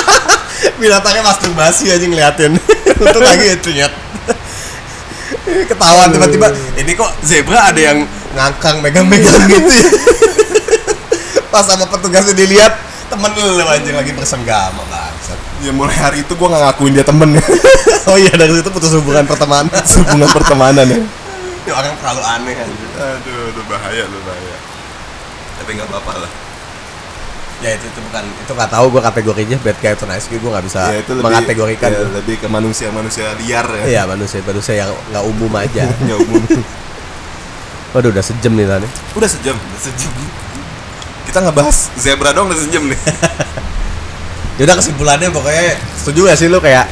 binatangnya masturbasi aja ngeliatin. Untuk lagi itu nyet. Ketahuan tiba-tiba ini kok zebra ada yang ngangkang megang-megang gitu ya. Pas sama petugasnya dilihat temen lu anjing lagi bersenggama bangsat. ya mulai hari itu gue nggak ngakuin dia temen ya Oh iya dari situ putus hubungan pertemanan. hubungan pertemanan ya ini orang terlalu aneh anjir. aduh itu bahaya itu bahaya tapi nggak apa-apa lah ya itu itu bukan itu nggak tahu gue kategorinya bad guy atau nice guy gue nggak bisa ya itu lebih mengategorikan. ya, lebih ke manusia manusia liar ya Iya manusia manusia yang nggak umum aja. nggak umum Waduh udah sejam nih tadi. udah sejam udah sejam kita ngebahas zebra dong udah sejam nih Yaudah kesimpulannya pokoknya setuju gak sih lu kayak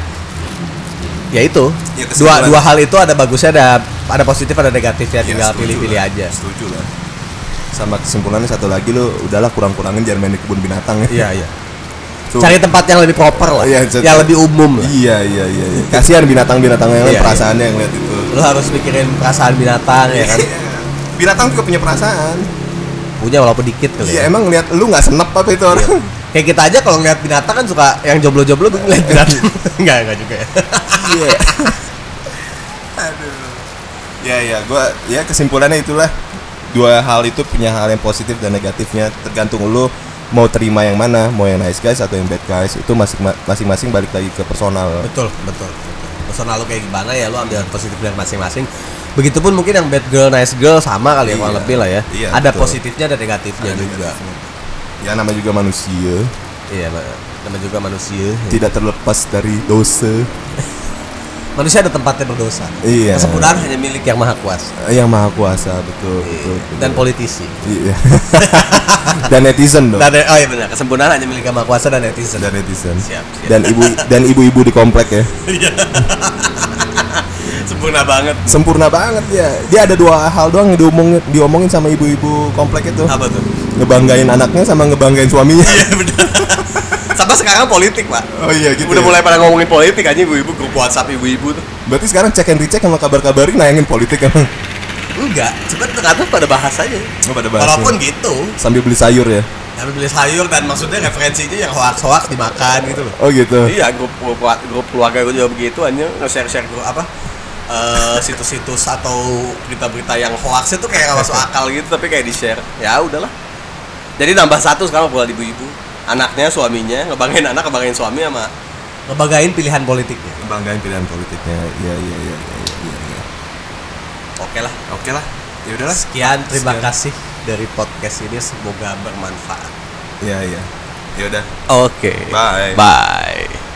ya itu Ya, dua dua hal itu ada bagusnya ada ada positif ada negatifnya Ya, tinggal setuju pilih-pilih aja. setuju lah sama kesimpulannya satu lagi lo udahlah kurang-kurangin jangan main di kebun binatang ya Iya iya. Cari tempat yang lebih proper lah, Iya, yang lebih umum lah. iya iya iya iya. kasihan binatang-binatang yang lain Iya, perasaannya yang lihat itu Lu harus mikirin perasaan binatang ya kan. Iya. binatang juga punya perasaan Punya walaupun dikit kali. iya ya. emang lihat lu nggak senep apa itu orang Kayak kita aja kalau ngeliat binatang kan suka yang jomblo-jomblo gue ngeliat binatang. enggak enggak juga ya. iya ya ya gua ya kesimpulannya itulah dua hal itu punya hal yang positif dan negatifnya tergantung lu mau terima yang mana mau yang nice guys atau yang bad guys itu masing masing-masing balik lagi ke personal betul betul personal lu kayak gimana ya lu ambil positif dari masing-masing begitupun mungkin yang bad girl nice girl sama kali ya kurang Iya. lebih lah ya Iya, ada betul. positifnya ada negatifnya Ada juga negatifnya. Ya namanya juga manusia. Iya ma- namanya juga manusia. Tidak terlepas dari dosa. Manusia ada tempatnya berdosa. Iya. Kesempurnaan hanya milik yang maha kuasa. Yang maha kuasa betul betul, betul. dan politisi. Iya. Dan netizen dong. Dan oh iya benar. Kesempurnaan hanya milik yang maha kuasa dan netizen. Dan netizen. Siap siap. Dan ibu dan ibu-ibu di komplek ya. Sempurna banget. Sempurna banget ya. Dia ada dua hal doang yang diomongin diomongin sama ibu-ibu komplek itu. Apa tuh ngebanggain anaknya sama ngebanggain suaminya. Iya benar sama sekarang politik pak. Oh iya gitu udah ya. mulai pada ngomongin politik aja ibu-ibu grup WhatsApp ibu-ibu tuh. Berarti sekarang cek and recheck sama kabar-kabarin nayangin politik emang? Enggak cuma ternyata pada bahas aja oh, pada bahas walaupun gitu. Sambil beli sayur ya? Tapi beli sayur dan maksudnya referensinya yang hoax hoax dimakan gitu loh. Oh gitu. Iya grup grup, grup keluarga gue juga begitu aja nge-share share grup apa eh, situs-situs atau berita-berita yang hoax itu kayak nggak masuk akal akal gitu tapi kayak di share ya udahlah jadi nambah satu sekarang buat ibu-ibu. Anaknya suaminya ngebanggain anak ngebanggain suami sama ngebanggain pilihan politiknya. Ngebanggain pilihan politiknya. Iya iya iya iya iya iya oke lah. Oke lah. Ya udahlah sekian terima Sekian. kasih dari podcast ini. Semoga bermanfaat. Ya ya ya udah. Oke. Bye. Bye.